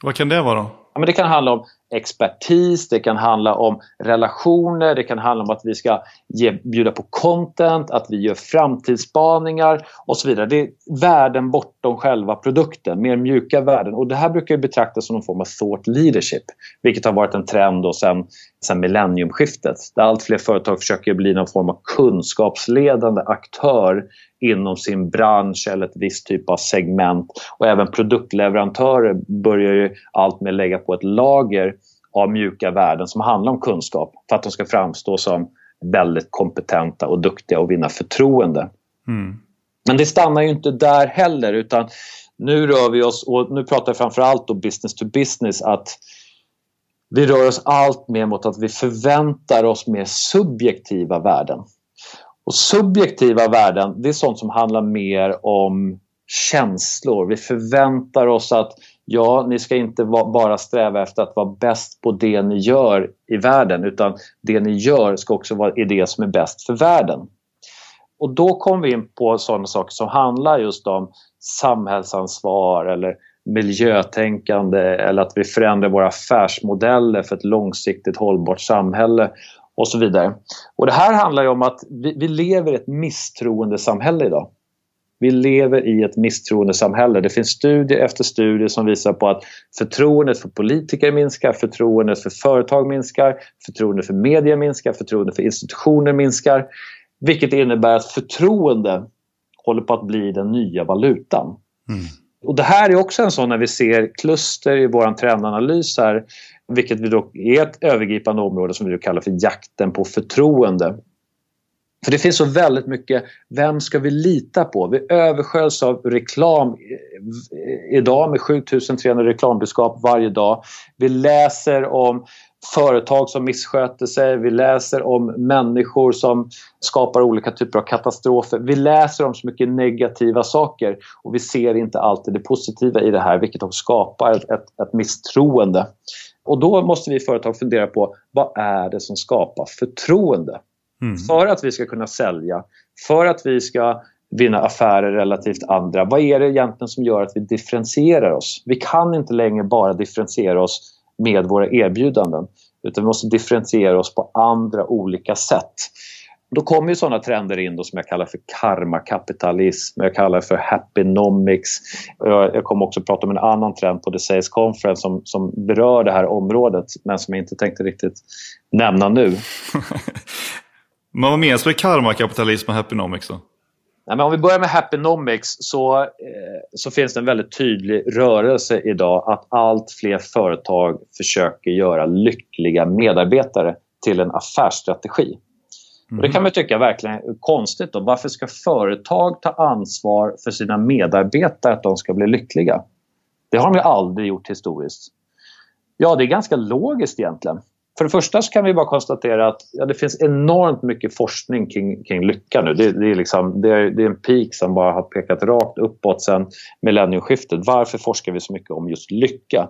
Vad kan det vara? Ja, men det kan handla om expertis, det kan handla om relationer, det kan handla om att vi ska ge, bjuda på content, att vi gör framtidsspaningar och så vidare. Det är värden bortom själva produkten, mer mjuka värden. Och det här brukar betraktas som en form av thought leadership, vilket har varit en trend då sen, sen millenniumskiftet. Där allt fler företag försöker bli någon form av kunskapsledande aktör inom sin bransch eller ett visst typ av segment. Och även produktleverantörer börjar ju allt mer lägga på ett lager av mjuka värden som handlar om kunskap för att de ska framstå som väldigt kompetenta och duktiga och vinna förtroende. Mm. Men det stannar ju inte där heller utan nu rör vi oss, och nu pratar jag framförallt om business to business, att vi rör oss allt mer mot att vi förväntar oss mer subjektiva värden. Och subjektiva värden, det är sånt som handlar mer om känslor. Vi förväntar oss att ja, ni ska inte bara sträva efter att vara bäst på det ni gör i världen utan det ni gör ska också vara det som är bäst för världen. Och då kommer vi in på sådana saker som handlar just om samhällsansvar eller miljötänkande eller att vi förändrar våra affärsmodeller för ett långsiktigt hållbart samhälle och så vidare. Och det här handlar ju om att vi, vi lever i ett misstroendesamhälle idag. Vi lever i ett misstroendesamhälle. Det finns studie efter studie som visar på att förtroendet för politiker minskar, förtroendet för företag minskar, förtroendet för media minskar, förtroendet för institutioner minskar. Vilket innebär att förtroende håller på att bli den nya valutan. Mm. Och Det här är också en sån när vi ser kluster i vår trendanalys här vilket vi då är ett övergripande område som vi kallar för jakten på förtroende. För det finns så väldigt mycket, vem ska vi lita på? Vi översköljs av reklam eh, idag med 7300 reklambudskap varje dag. Vi läser om företag som missköter sig, vi läser om människor som skapar olika typer av katastrofer. Vi läser om så mycket negativa saker och vi ser inte alltid det positiva i det här vilket också skapar ett, ett, ett misstroende. Och då måste vi företag fundera på vad är det som skapar förtroende? Mm. För att vi ska kunna sälja, för att vi ska vinna affärer relativt andra. Vad är det egentligen som gör att vi differentierar oss? Vi kan inte längre bara differentiera oss med våra erbjudanden utan vi måste differentiera oss på andra olika sätt. Då kommer ju sådana trender in då som jag kallar för karmakapitalism, jag kallar för happynomics. Jag, kommer också prata om en annan trend på The Sales Conference som, som berör det här området men som jag inte tänkte riktigt nämna nu. men vad menas med karmakapitalism och happynomics då? Nej, men om vi börjar med Happynomics så, eh, så finns det en väldigt tydlig rörelse idag att allt fler företag försöker göra lyckliga medarbetare till en affärsstrategi. Mm. Och det kan man tycka verkligen är konstigt. Då. Varför ska företag ta ansvar för sina medarbetare att de ska bli lyckliga? Det har de ju aldrig gjort historiskt. Ja, det är ganska logiskt egentligen. För det första så kan vi bara konstatera att ja, det finns enormt mycket forskning kring, kring lycka nu. Det, det är liksom, det, är, det är en peak som bara har pekat rakt uppåt sedan millennieskiftet. Varför forskar vi så mycket om just lycka?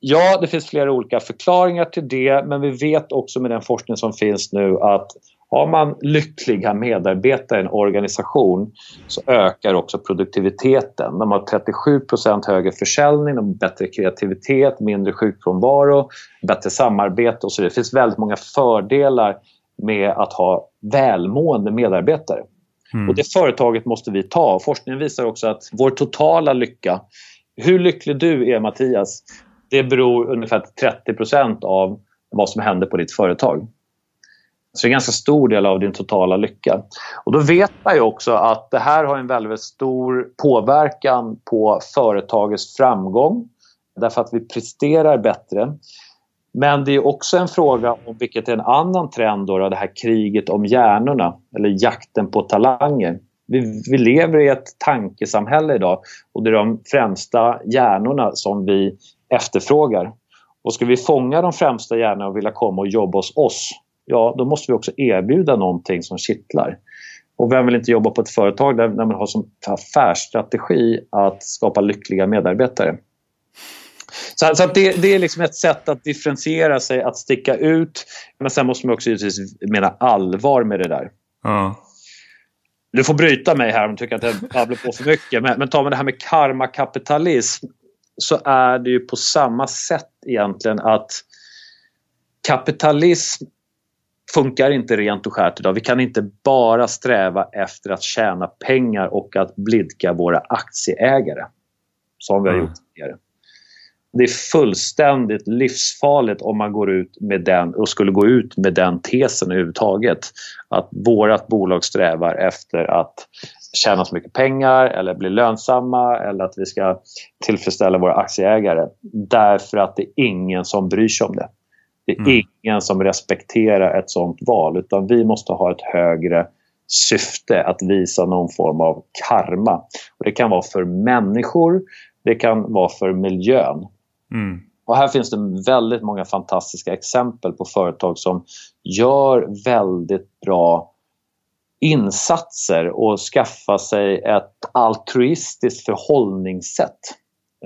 Ja, det finns flera olika förklaringar till det men vi vet också med den forskning som finns nu att har man lyckliga medarbetare i en organisation så ökar också produktiviteten. De har 37% högre försäljning, de har bättre kreativitet, mindre sjukfrånvaro, bättre samarbete och så vidare. Det finns väldigt många fördelar med att ha välmående medarbetare. Mm. Och Det företaget måste vi ta. Forskningen visar också att vår totala lycka, hur lycklig du är Mattias, det beror ungefär 30% av vad som händer på ditt företag. Så det är en ganska stor del av din totala lycka. Och då vet man ju också att det här har en väldigt stor påverkan på företagets framgång därför att vi presterar bättre. Men det är också en fråga om, vilket är en annan trend, då, det här kriget om hjärnorna eller jakten på talanger. Vi, vi lever i ett tankesamhälle idag och det är de främsta hjärnorna som vi efterfrågar. Och ska vi fånga de främsta hjärnorna och vilja komma och jobba hos oss ja då måste vi också erbjuda någonting som kittlar. Och vem vill inte jobba på ett företag där, man har som affärsstrategi att skapa lyckliga medarbetare? Så, så det, det, är liksom ett sätt att differentiera sig, att sticka ut. Men sen måste man också givetvis mena allvar med det där. Ja. Du får bryta mig här om du tycker att jag babblar på för mycket. Men, men tar man det här med karmakapitalism så är det ju på samma sätt egentligen att kapitalism funkar inte rent och skärt idag. Vi kan inte bara sträva efter att tjäna pengar och att blidka våra aktieägare som vi har mm. gjort tidigare. Det är fullständigt livsfarligt om man går ut med den och skulle gå ut med den tesen överhuvudtaget. Att vårt bolag strävar efter att tjäna så mycket pengar eller bli lönsamma eller att vi ska tillfredsställa våra aktieägare. Därför att det är ingen som bryr sig om det. Det är mm. ingen som respekterar ett sånt val utan vi måste ha ett högre syfte att visa någon form av karma. Och det kan vara för människor, det kan vara för miljön. Mm. Och här finns det väldigt många fantastiska exempel på företag som gör väldigt bra insatser och skaffa sig ett altruistiskt förhållningssätt.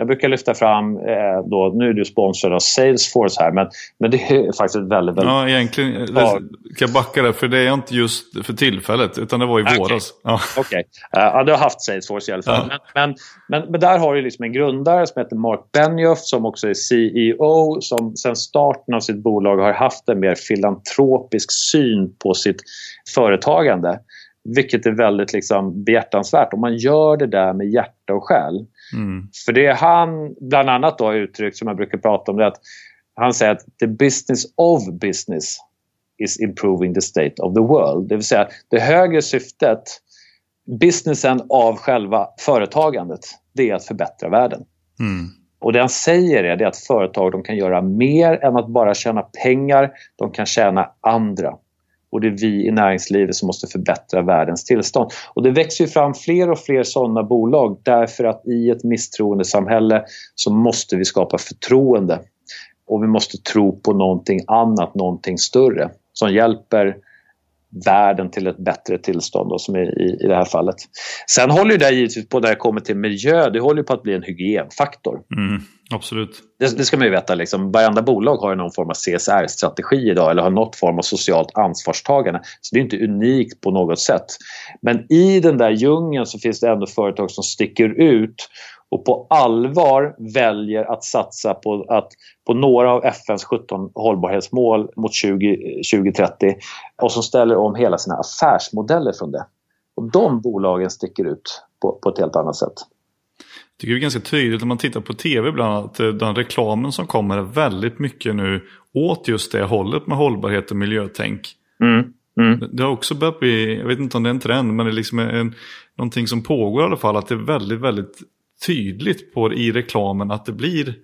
Jag brukar lyfta fram, eh, då, nu är du sponsrad av Salesforce här, men, men det är faktiskt väldigt, väldigt... Ja, egentligen det, ska jag backa där, för det är inte just för tillfället, utan det var i okay. våras. Ja. Okej, okay. uh, ja, du har haft Salesforce i alla fall. Ja. Men, men, men, men, där har du liksom en grundare som heter Mark Benioff som också är CEO som sedan starten av sitt bolag har haft en mer filantropisk syn på sitt företagande. Vilket är väldigt liksom behjärtansvärt. Om man gör det där med hjärta och själ Mm. För det han bland annat då har uttryckt som jag brukar prata om det är att han säger att the business of business is improving the state of the world. Det vill säga det högre syftet, businessen av själva företagandet, det är att förbättra världen. Mm. Och det han säger är, det att företag de kan göra mer än att bara tjäna pengar, de kan tjäna andra och det är vi i näringslivet som måste förbättra världens tillstånd. Och det växer fram fler och fler sådana bolag därför att i ett misstroendesamhälle så måste vi skapa förtroende. Och vi måste tro på någonting annat, någonting större som hjälper världen till ett bättre tillstånd då, som är i, i det här fallet. Sen håller det givetvis på när det kommer till miljö, det håller på att bli en hygienfaktor. Mm, absolut. det, det, ska man ju veta, liksom, varenda bolag har någon form av CSR-strategi idag eller har något form av socialt ansvarstagande. Så det är inte unikt på något sätt. Men i den där djungeln så finns det ändå företag som sticker ut och på allvar väljer att satsa på, att, på några av FNs 17 hållbarhetsmål mot 20, 2030 och som ställer om hela sina affärsmodeller från det. Och de bolagen sticker ut på, på ett helt annat sätt tycker det är ganska tydligt när man tittar på tv bland annat. Eh, den reklamen som kommer är väldigt mycket nu åt just det hållet med hållbarhet och miljötänk. Mm. Mm. Det har också börjat bli, jag vet inte om det är en trend, men det är liksom en, någonting som pågår i alla fall. Att det är väldigt, väldigt tydligt på, i reklamen att det blir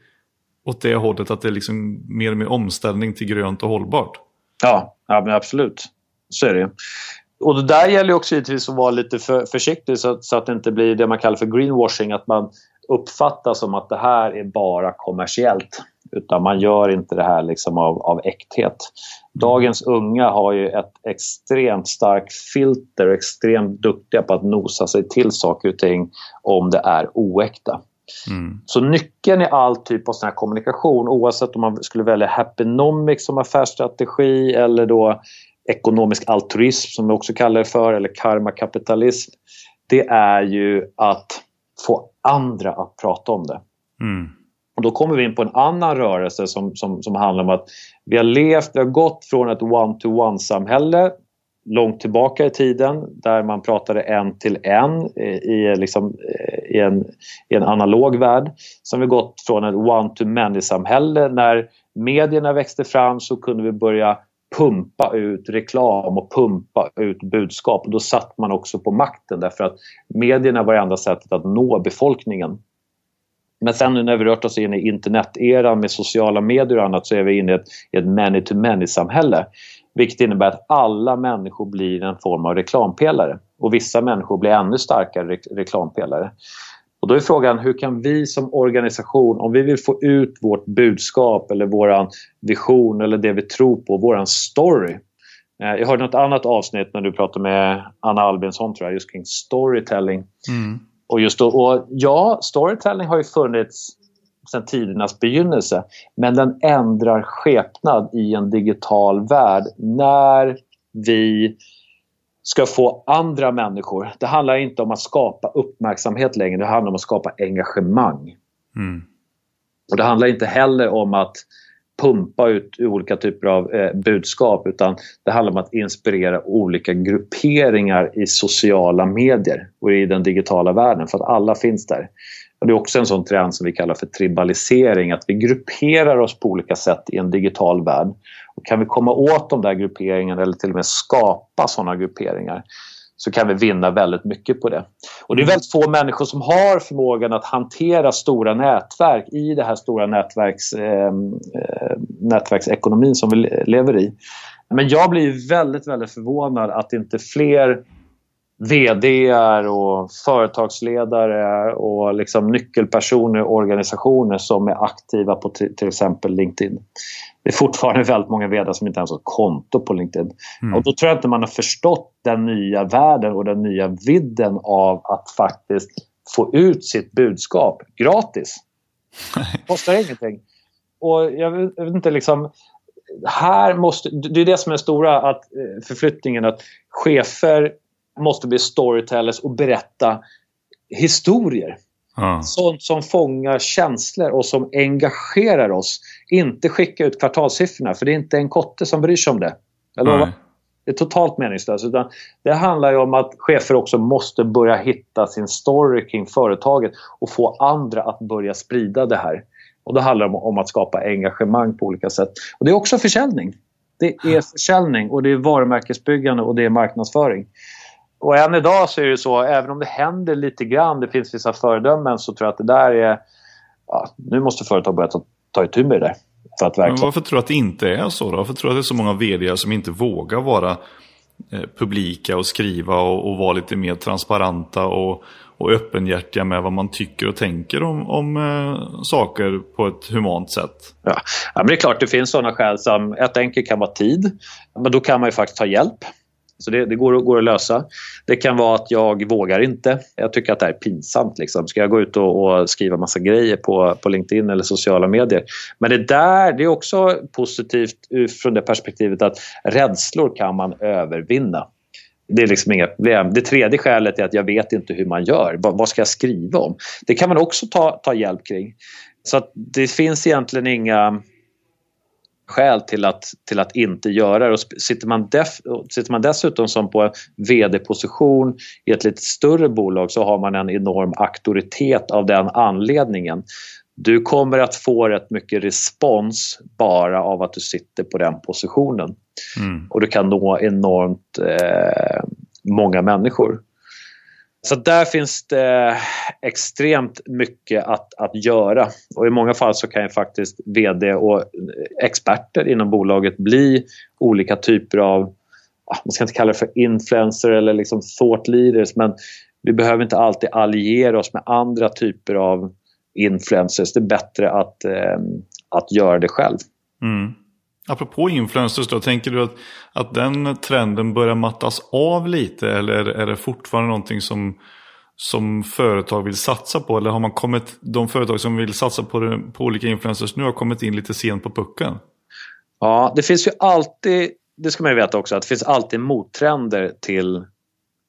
åt det hållet. Att det är liksom mer och mer omställning till grönt och hållbart. Ja, ja men absolut. Så är det och det där gäller också givetvis att vara lite för, försiktig så, så, att det inte blir det man kallar för greenwashing. Att man uppfattar som att det här är bara kommersiellt. Utan man gör inte det här liksom av, av äkthet. Dagens unga har ju ett extremt starkt filter extremt duktiga på att nosa sig till saker och ting om det är oäkta. Mm. Så nyckeln i all typ av sån här kommunikation oavsett om man skulle välja Happynomics som affärsstrategi eller då ekonomisk altruism som vi också kallar det för, eller karmakapitalism. Det är ju att få andra att prata om det. Mm. Och då kommer vi in på en annan rörelse som, som, som handlar om att vi har levt, vi har gått från ett one-to-one-samhälle långt tillbaka i tiden där man pratade en till en eh, i, eh, liksom, eh, i, en, i en analog värld. Sen har vi gått från ett one-to-many-samhälle när medierna växte fram så kunde vi börja pumpa ut reklam och pumpa ut budskap. Och då satt man också på makten därför att medierna var det enda sättet att nå befolkningen. Men sen nu när vi rört oss in i interneteran med sociala medier och annat så är vi inne i ett, ett many-to-many-samhälle. Vilket innebär att alla människor blir en form av reklampelare. Och vissa människor blir ännu starkare re reklampelare. Och då är frågan hur kan vi som organisation, om vi vill få ut vårt budskap eller vår vision eller det vi tror på, vår story. Eh, jag hörde något annat avsnitt när du pratade med Anna Albinsson tror jag, just kring storytelling. Mm. Och, just då, och ja, storytelling har ju funnits sedan tidernas begynnelse. Men den ändrar skepnad i en digital värld när vi ska få andra människor. Det handlar inte om att skapa uppmärksamhet längre, det handlar om att skapa engagemang. Mm. Och Det handlar inte heller om att pumpa ut olika typer av eh, budskap utan det handlar om att inspirera olika grupperingar i sociala medier och i den digitala världen för att alla finns där. Och det är också en sån trend som vi kallar för tribalisering, att vi grupperar oss på olika sätt i en digital värld. Och kan vi komma åt de där grupperingarna eller till och med skapa sådana grupperingar så kan vi vinna väldigt mycket på det. Och det är väldigt få människor som har förmågan att hantera stora nätverk i det här stora nätverks, eh, eh nätverksekonomin som vi lever i. Men jag blir väldigt, väldigt förvånad att inte fler vd och företagsledare och liksom nyckelpersoner i organisationer som är aktiva på till exempel LinkedIn. Det är fortfarande väldigt många vd som inte ens har konto på LinkedIn. Mm. Och då tror jag inte man har förstått den nya världen och den nya vidden av att faktiskt få ut sitt budskap gratis. Det kostar ingenting. Och jag vet, jag vet inte liksom här måste, det är det som är stora att, eh, förflyttningen att chefer måste bli storytellers och berätta historier. Ah. Sånt som fångar känslor och som engagerar oss. Inte skicka ut kvartalssiffrorna för det är inte en kotte som bryr sig om det. Jag Det är totalt meningslöst. Utan det handlar ju om att chefer också måste börja hitta sin story kring företaget och få andra att börja sprida det här. Och det handlar om, om att skapa engagemang på olika sätt. Och Det är också försäljning. Det är försäljning och det är varumärkesbyggande och det är marknadsföring. Och än idag så är det så, även om det händer lite grann, det finns vissa föredömen, så tror jag att det där är... Ja, nu måste företag börja ta, ta itu med det. För att verkligen... Men varför tror du att det inte är så då? Varför tror du att det är så många vd som inte vågar vara eh, publika och skriva och, och vara lite mer transparenta och, och öppenhjärtiga med vad man tycker och tänker om, om eh, saker på ett humant sätt? Ja. ja. men det är klart det finns sådana skäl som ett enkelt kan vara tid. Men då kan man ju faktiskt ta hjälp så det, det går, går, att lösa. Det kan vara att jag vågar inte. Jag tycker att det här är pinsamt. Liksom. Ska jag gå ut och, och, skriva massa grejer på, på LinkedIn eller sociala medier? Men det där det är också positivt från det perspektivet att rädslor kan man övervinna. Det är liksom inga problem. Det tredje skälet är att jag vet inte hur man gör. Vad, vad ska jag skriva om? Det kan man också ta, ta hjälp kring. Så det finns egentligen inga skäl till att, till att inte göra det. Och sitter, man def, sitter man dessutom som på en vd-position i ett lite större bolag så har man en enorm auktoritet av den anledningen. Du kommer att få rätt mycket respons bara av att du sitter på den positionen. Mm. Och du kan nå enormt eh, många människor. Så där finns det extremt mycket att, att göra. Och i många fall så kan ju faktiskt VD och experter inom bolaget bli olika typer av, man ska inte kalla det för influencer eller liksom thought leaders, men vi behöver inte alltid alliera oss med andra typer av influencers. Det är bättre att, eh, att göra det själv. Mm. Apropå influencers då, tänker du att, att den trenden börjar mattas av lite eller är det fortfarande någonting som, som företag vill satsa på? Eller har man kommit, de företag som vill satsa på, det, på olika influencers nu har kommit in lite sent på pucken? Ja, det finns ju alltid, det ska man ju veta också, att det finns alltid mottrender till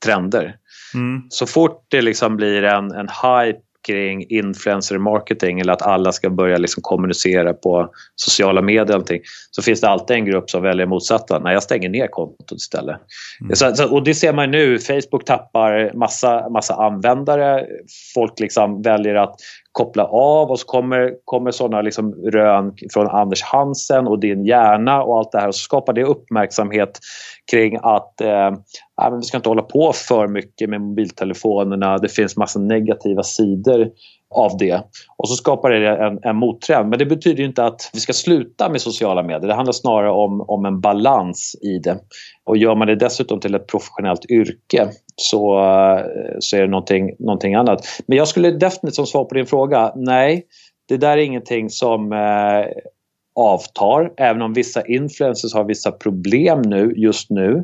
trender. Mm. Så fort det liksom blir en, en hype kring influencer marketing eller att alla ska börja liksom kommunicera på sociala medier allting, så finns det alltid en grupp som väljer motsatta. Nej, jag stänger ner kontot istället. Mm. Så, och det ser man nu. Facebook tappar massa, massa användare. Folk liksom väljer att koppla av och så kommer, kommer sådana liksom rön från Anders Hansen och din hjärna och allt det här och så skapar det uppmärksamhet kring att eh, vi ska inte hålla på för mycket med mobiltelefonerna. Det finns massa negativa sidor av det. Och så skapar det en, en mottrend. Men det betyder inte att vi ska sluta med sociala medier. Det handlar snarare om, om en balans i det. Och gör man det dessutom till ett professionellt yrke så, så är det någonting, någonting annat. Men jag skulle definitivt som svar på din fråga, nej. Det där är ingenting som eh, avtar. Även om vissa influencers har vissa problem nu, just nu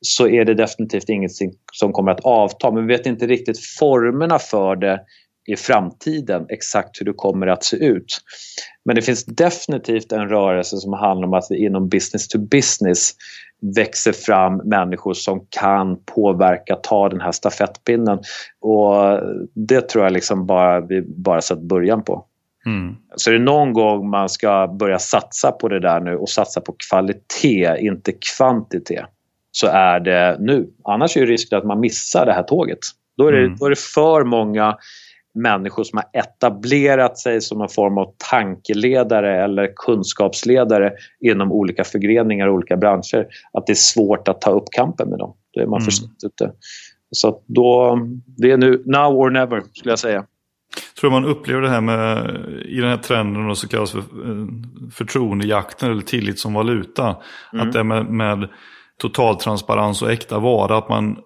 så är det definitivt ingenting som kommer att avta. Men vi vet inte riktigt formerna för det i framtiden, exakt hur det kommer att se ut. Men det finns definitivt en rörelse som handlar om att vi inom business to business växer fram människor som kan påverka, ta den här stafettpinnen. Och det tror jag liksom bara vi bara sett början på. Mm. Så är det någon gång man ska börja satsa på det där nu och satsa på kvalitet, inte kvantitet, så är det nu. Annars är det risken att man missar det här tåget. Då är det, mm. då är det för många människor som har etablerat sig som någon form av tankeledare eller kunskapsledare inom olika förgreningar och olika branscher. Att det är svårt att ta upp kampen med dem. Då är man mm. för ute. Så då, det är nu, now or never skulle jag säga. Tror man upplever det här med, i den här trenden som kallas för eh, förtroendejakten eller tillit som valuta. Mm. Att det med, med total transparens och äkta vara. Att man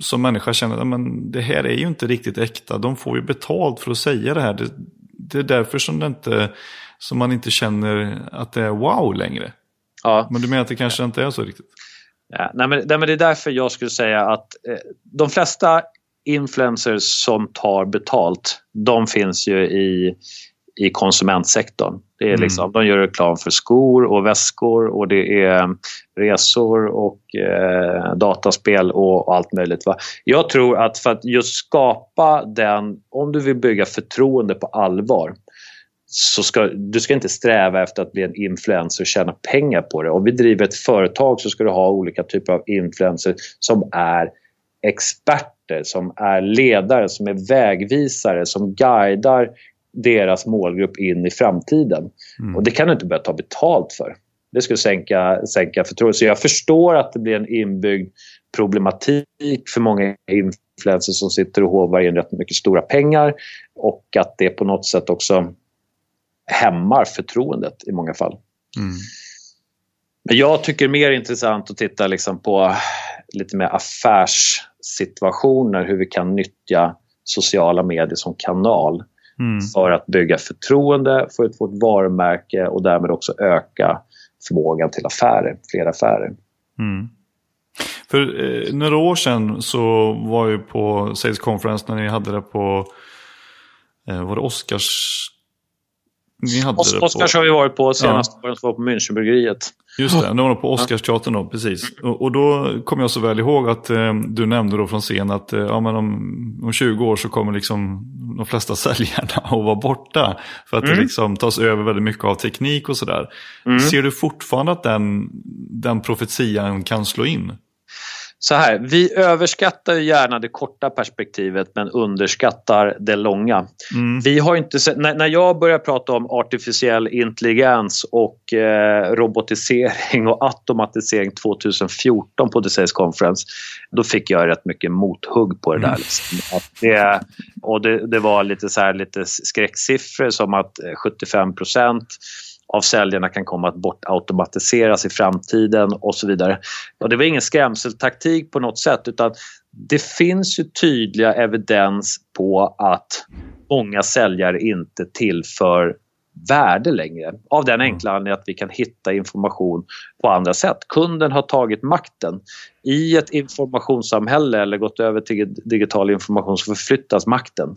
som människa känner att det här är ju inte riktigt äkta. De får ju betalt för att säga det här. Det, det är därför som, det inte, som man inte känner att det är wow längre. Ja. Men du menar att det kanske inte är så riktigt? Ja, nej, men, nej, men det är därför jag skulle säga att eh, de flesta influencers som tar betalt, de finns ju i, i konsumentsektorn. Det är mm. liksom, mm. De gör reklam för skor och väskor och det är resor och eh, dataspel och, och, allt möjligt. Va? Jag tror att för att just skapa den, om du vill bygga förtroende på allvar så ska du ska inte sträva efter att bli en influencer och tjäna pengar på det. Om vi driver ett företag så ska du ha olika typer av influencers som är experter, som är ledare, som är vägvisare, som guidar deras målgrupp in i framtiden. Mm. Och det kan du inte börja ta betalt för. Det skulle sänka, sänka förtroendet. Så jag förstår att det blir en inbyggd problematik för många influencers som sitter och hovar in rätt mycket stora pengar och att det på något sätt också hämmar förtroendet i många fall. Mm. Men jag tycker mer intressant att titta liksom på lite mer affärssituationer, hur vi kan nyttja sociala medier som kanal mm. för att bygga förtroende för ett, vårt varumärke och därmed också öka förmågan till affärer, fler affärer. Mm. För eh, några år sedan så var jag på Sales Conference när ni hade det på, eh, var det Oscars? Ni hade Os det på... Oscars har vi varit på senast ja. var på Münchenbryggeriet. Just det, det var på Oscarsteatern då, precis. Och, och, då kom jag så väl ihåg att eh, du nämnde då från scen att eh, ja, men om, om 20 år så kommer liksom de flesta säljarna att vara borta. För att mm. det liksom tas över väldigt mycket av teknik och sådär. Mm. Ser du fortfarande att den, den profetian kan slå in? Så här, vi överskattar gärna det korta perspektivet men underskattar det långa. Mm. Vi har inte sett, när, när, jag börjar prata om artificiell intelligens och eh, robotisering och automatisering 2014 på The Sales Conference, då fick jag rätt mycket mothugg på det där. Mm. Liksom. Att det, och det, det, var lite, så här, lite skräcksiffror som att 75 procent av säljarna kan komma att bortautomatiseras i framtiden och så vidare. Och det var ingen skrämseltaktik på något sätt utan det finns ju tydliga evidens på att många säljare inte tillför värde längre. Av den enkla anledningen att vi kan hitta information på andra sätt. Kunden har tagit makten. I ett informationssamhälle eller gått över till digital information så förflyttas makten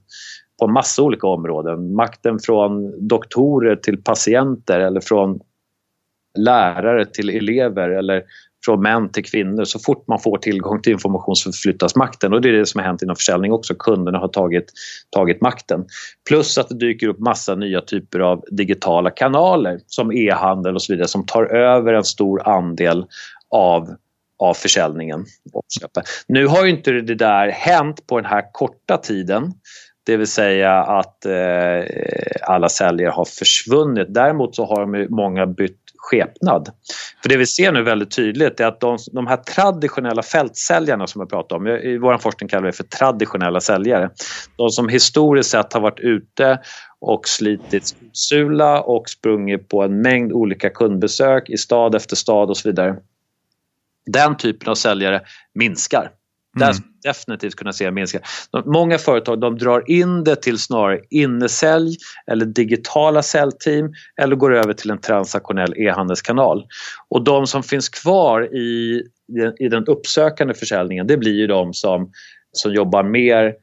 på massa olika områden. Makten från doktorer till patienter eller från lärare till elever eller från män till kvinnor. Så fort man får tillgång till information så förflyttas makten och det är det som har hänt inom försäljning också. Kunderna har tagit, tagit makten. Plus att det dyker upp massa nya typer av digitala kanaler som e-handel och så vidare som tar över en stor andel av av försäljningen. Nu har ju inte det där hänt på den här korta tiden det vill säga att eh, alla säljare har försvunnit. Däremot så har de många bytt skepnad. För det vi ser nu väldigt tydligt är att de, de här traditionella fältsäljarna som jag pratar om, i vår forskning kallar vi för traditionella säljare. De som historiskt sett har varit ute och slitit sula och sprungit på en mängd olika kundbesök i stad efter stad och så vidare. Den typen av säljare minskar. Där mm. definitivt kunna se en minskning. Många företag de drar in det till snarare innesälj eller digitala säljteam eller går över till en transaktionell e-handelskanal. Och de som finns kvar i, i den uppsökande försäljningen det blir ju de som, som jobbar mer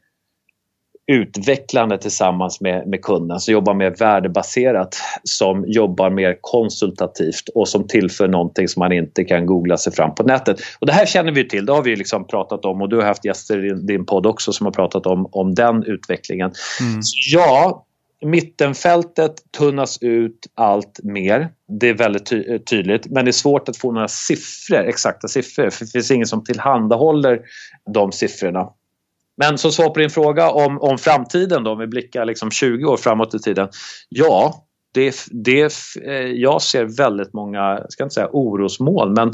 utvecklande tillsammans med, med kunden, som jobbar mer värdebaserat, som jobbar mer konsultativt och som tillför någonting som man inte kan googla sig fram på nätet. Och Det här känner vi till, det har vi liksom pratat om och du har haft gäster i din podd också som har pratat om, om den utvecklingen. Mm. Så ja, mittenfältet tunnas ut allt mer. Det är väldigt ty tydligt men det är svårt att få några siffror, exakta siffror för det finns ingen som tillhandahåller de siffrorna. Men som svar på din fråga om, om framtiden då, om vi blickar liksom 20 år framåt i tiden. Ja, det, det, eh, jag ser väldigt många, jag ska inte säga orosmoln, men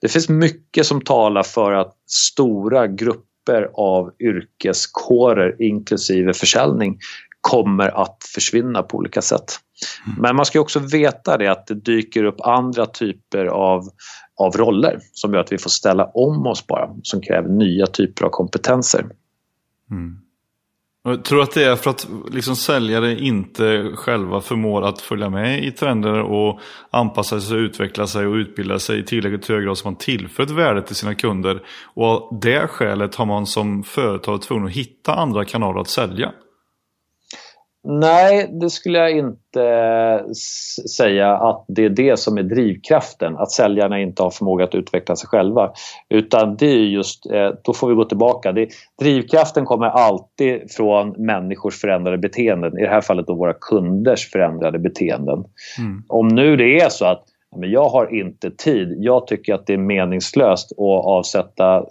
det finns mycket som talar för att stora grupper av yrkeskårer inklusive försäljning kommer att försvinna på olika sätt. Mm. Men man ska också veta det att det dyker upp andra typer av, av roller som gör att vi får ställa om oss bara, som kräver nya typer av kompetenser. Mm. Jag tror att det är för att liksom säljare inte själva förmår att följa med i trender och anpassa sig, utveckla sig och utbilda sig i tillräckligt hög grad så man tillför ett värde till sina kunder. Och av det skälet har man som företag tvungen att hitta andra kanaler att sälja. Nej, det skulle jag inte säga att det är det som är drivkraften, att säljarna inte har förmåga att utveckla sig själva. Utan det är just, eh, då får vi gå tillbaka. Det, drivkraften kommer alltid från människors förändrade beteenden, i det här fallet då våra kunders förändrade beteenden. Mm. Om nu det är så att men jag har inte tid, jag tycker att det är meningslöst att avsätta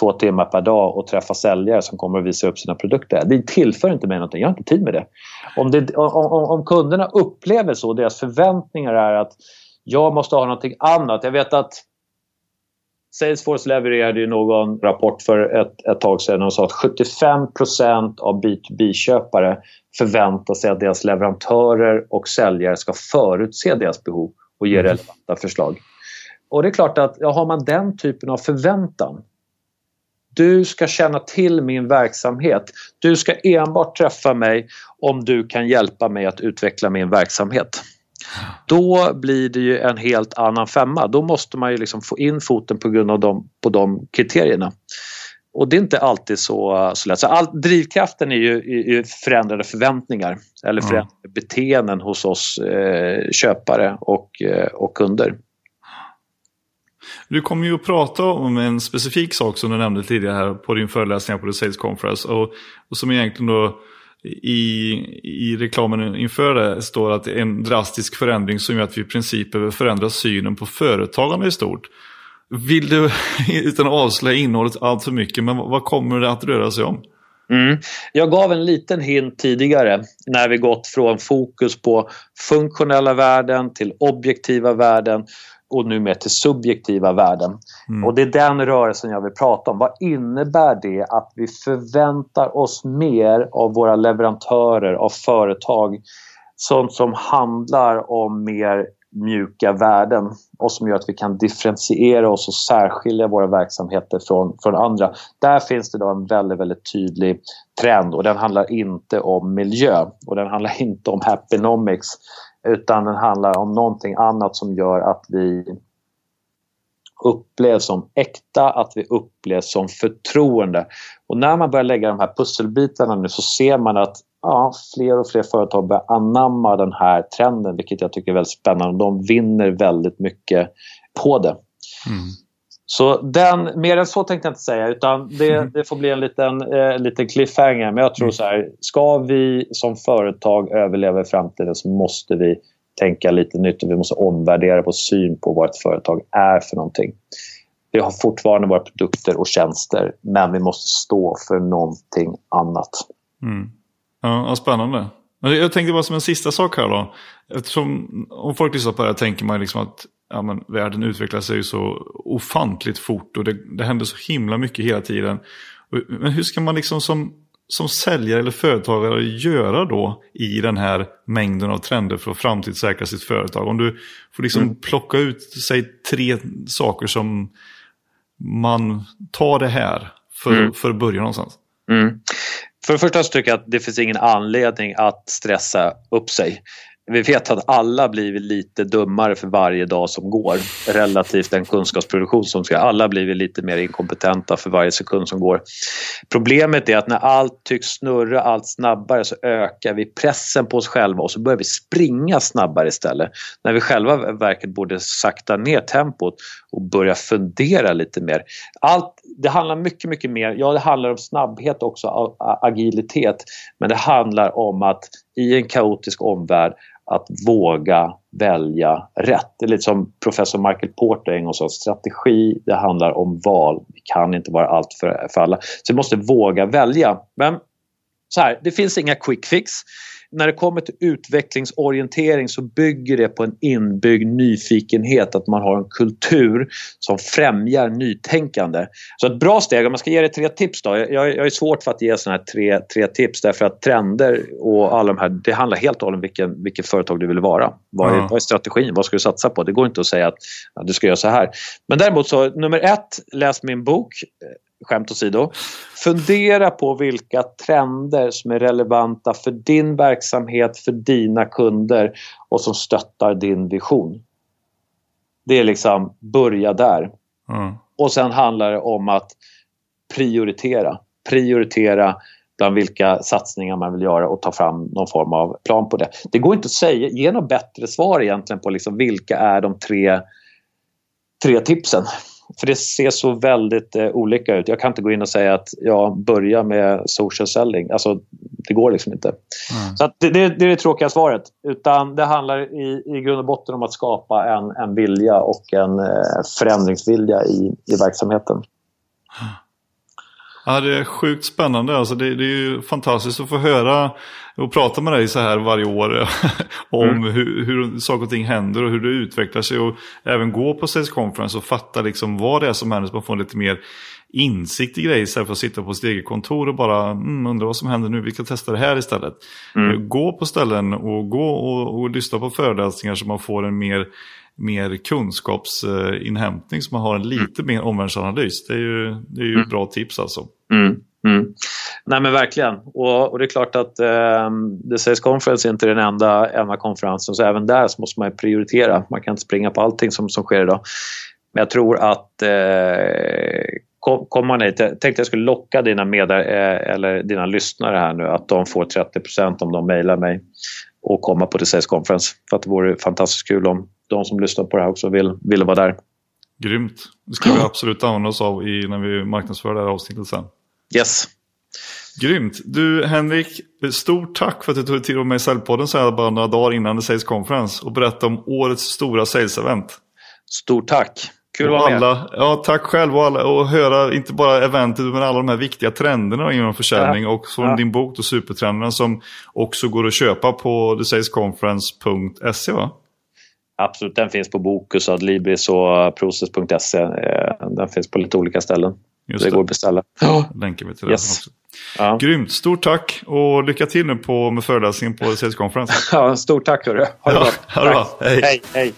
två timmar per dag och träffa säljare som kommer att visa upp sina produkter. Det tillför inte mig någonting. Jag har inte tid med det. Om, det, om, om kunderna upplever så, deras förväntningar är att jag måste ha någonting annat. Jag vet att Salesforce levererade ju någon rapport för ett, ett tag sedan och sa att 75% av B2B-köpare förväntar sig att deras leverantörer och säljare ska förutse deras behov och ge mm. relevanta förslag. Och det är klart att ja, har man den typen av förväntan du ska känna till min verksamhet. Du ska enbart träffa mig om du kan hjälpa mig att utveckla min verksamhet. Då blir det ju en helt annan femma. Då måste man ju liksom få in foten på grund av de, på de kriterierna. Och det är inte alltid så, så lätt. Så all, drivkraften är ju, är ju förändrade förväntningar eller förändrade mm. beteenden hos oss eh, köpare och, eh, och kunder. Du kommer ju att prata om en specifik sak som du nämnde tidigare här på din föreläsning på The Sales Conference. Och, och som egentligen då i, i reklamen inför det står att det är en drastisk förändring som gör att vi i princip behöver förändra synen på företagande i stort. Vill du, utan att avslöja innehållet allt för mycket, men vad kommer det att röra sig om? Mm. Jag gav en liten hint tidigare när vi gått från fokus på funktionella värden till objektiva värden och nu med till subjektiva värden. Mm. Och det är den rörelsen jag vill prata om. Vad innebär det att vi förväntar oss mer av våra leverantörer, av företag, sånt som handlar om mer mjuka värden och som gör att vi kan differentiera oss och särskilja våra verksamheter från, från andra. Där finns det då en väldigt, väldigt tydlig trend och den handlar inte om miljö och den handlar inte om happynomics utan den handlar om någonting annat som gör att vi upplevs som äkta, att vi upplevs som förtroende. Och när man börjar lägga de här pusselbitarna nu så ser man att ja, fler och fler företag börjar anamma den här trenden, vilket jag tycker är väldigt spännande. De vinner väldigt mycket på det. Mm. Så den, mer än så tänkte jag inte säga utan det, mm. det får bli en liten, eh, liten cliffhanger. Men jag tror mm. så här, ska vi som företag överleva i framtiden så måste vi tänka lite nytt och vi måste omvärdera vår syn på vad ett företag är för någonting. Vi har fortfarande våra produkter och tjänster men vi måste stå för någonting annat. Mm. Ja, spännande. Jag tänkte bara som en sista sak här då. Eftersom om folk lyssnar på det här tänker man liksom att ja, men, världen utvecklar sig så ofantligt fort och det, det händer så himla mycket hela tiden. Men hur ska man liksom som, som säljare eller företagare göra då i den här mängden av trender för att framtidssäkra sitt företag? Om du får liksom mm. plocka ut, säg tre saker som man tar det här för, mm. för att börja någonstans. Mm. För det första så tycker jag att det finns ingen anledning att stressa upp sig vi vet att alla blir lite dummare för varje dag som går relativt den kunskapsproduktion som ska. Alla blir lite mer inkompetenta för varje sekund som går. Problemet är att när allt tycks snurra allt snabbare så ökar vi pressen på oss själva och så börjar vi springa snabbare istället. När vi själva verket borde sakta ner tempot och börja fundera lite mer. Allt, det handlar mycket, mycket mer, ja det handlar om snabbhet också, agilitet, men det handlar om att i en kaotisk omvärld att våga välja rätt. Det är lite som professor Michael Porter en gång sa, strategi det handlar om val. Vi kan inte vara allt för, för alla. Så vi måste våga välja. Men så här, det finns inga quick fix när det kommer till utvecklingsorientering så bygger det på en inbyggd nyfikenhet, att man har en kultur som främjar nytänkande. Så ett bra steg, om man ska ge dig tre tips då. Jag, jag är svårt för att ge såna här tre, tre tips därför att trender och alla de här, det handlar helt och hållet om vilken, vilket företag du vill vara. Vad är, mm. vad är strategin? Vad ska du satsa på? Det går inte att säga att ja, du ska göra så här. Men däremot så, nummer ett, läs min bok skämt åsido. Fundera på vilka trender som är relevanta för din verksamhet, för dina kunder och som stöttar din vision. Det är liksom, börja där. Mm. Och sen handlar det om att prioritera. Prioritera bland vilka satsningar man vill göra och ta fram någon form av plan på det. Det går inte att säga, ge något bättre svar egentligen på liksom vilka är de tre, tre tipsen. För det ser så väldigt eh, olika ut. Jag kan inte gå in och säga att jag börjar med social selling. Alltså, det går liksom inte. Mm. Så det, det, det, är det tråkiga svaret. Utan det handlar i, i grund och botten om att skapa en, en vilja och en eh, förändringsvilja i, i verksamheten. Mm. Ja, det är sjukt spännande. Alltså det, det, är ju fantastiskt att få höra och prata med dig så här varje år om mm. hur, hur saker och ting händer och hur det utvecklar sig. Och även gå på Sales Conference och fatta liksom vad det är som händer så man får lite mer insikt i grejer istället för att sitta på sitt eget kontor och bara mm, undra vad som händer nu, vi kan testa det här istället. Mm. Gå på ställen och gå och, och lyssna på föreläsningar så man får en mer mer kunskapsinhämtning så man har en lite mm. mer omvärldsanalys. Det är ju, det är ju mm. bra tips alltså. Mm. Mm. Nej men verkligen. Och, och, det är klart att eh, The Sales Conference är inte den enda, enda konferensen så även där så måste man prioritera. Man kan inte springa på allting som, som sker idag. Men jag tror att eh, kommer man hit, jag tänkte jag skulle locka dina, medar, eh, eller dina lyssnare här nu att de får 30% om de mejlar mig och komma på The Sales Conference. För att det vore fantastiskt kul om de som lyssnar på det här också vill, vill vara där. Grymt. Det ska vi absolut använda oss av i, när vi marknadsför det här avsnittet sen. Yes. Grymt. Du Henrik, stort tack för att du tog tid att vara med i Säljpodden så här bara några dagar innan The Sales Conference och berätta om årets stora sales-event. Stort tack. Kul att vara med. Alla, ja, tack själv och, alla, och höra inte bara eventet utan alla de här viktiga trenderna inom försäljning ja. och från ja. din bok då, Supertrenderna som också går att köpa på thesalesconference.se va? Absolut, den finns på Bokus, Adlibris och Process.se. Eh, den finns på lite olika ställen. Just det, det går att beställa. Länkar vi till yes. den också. Ja. Grymt, stort tack och lycka till nu på, med föreläsningen på Sales Conference. Ja, stort tack hörru. Ha det ja, bra. Ha det bra. Hej. hej. hej.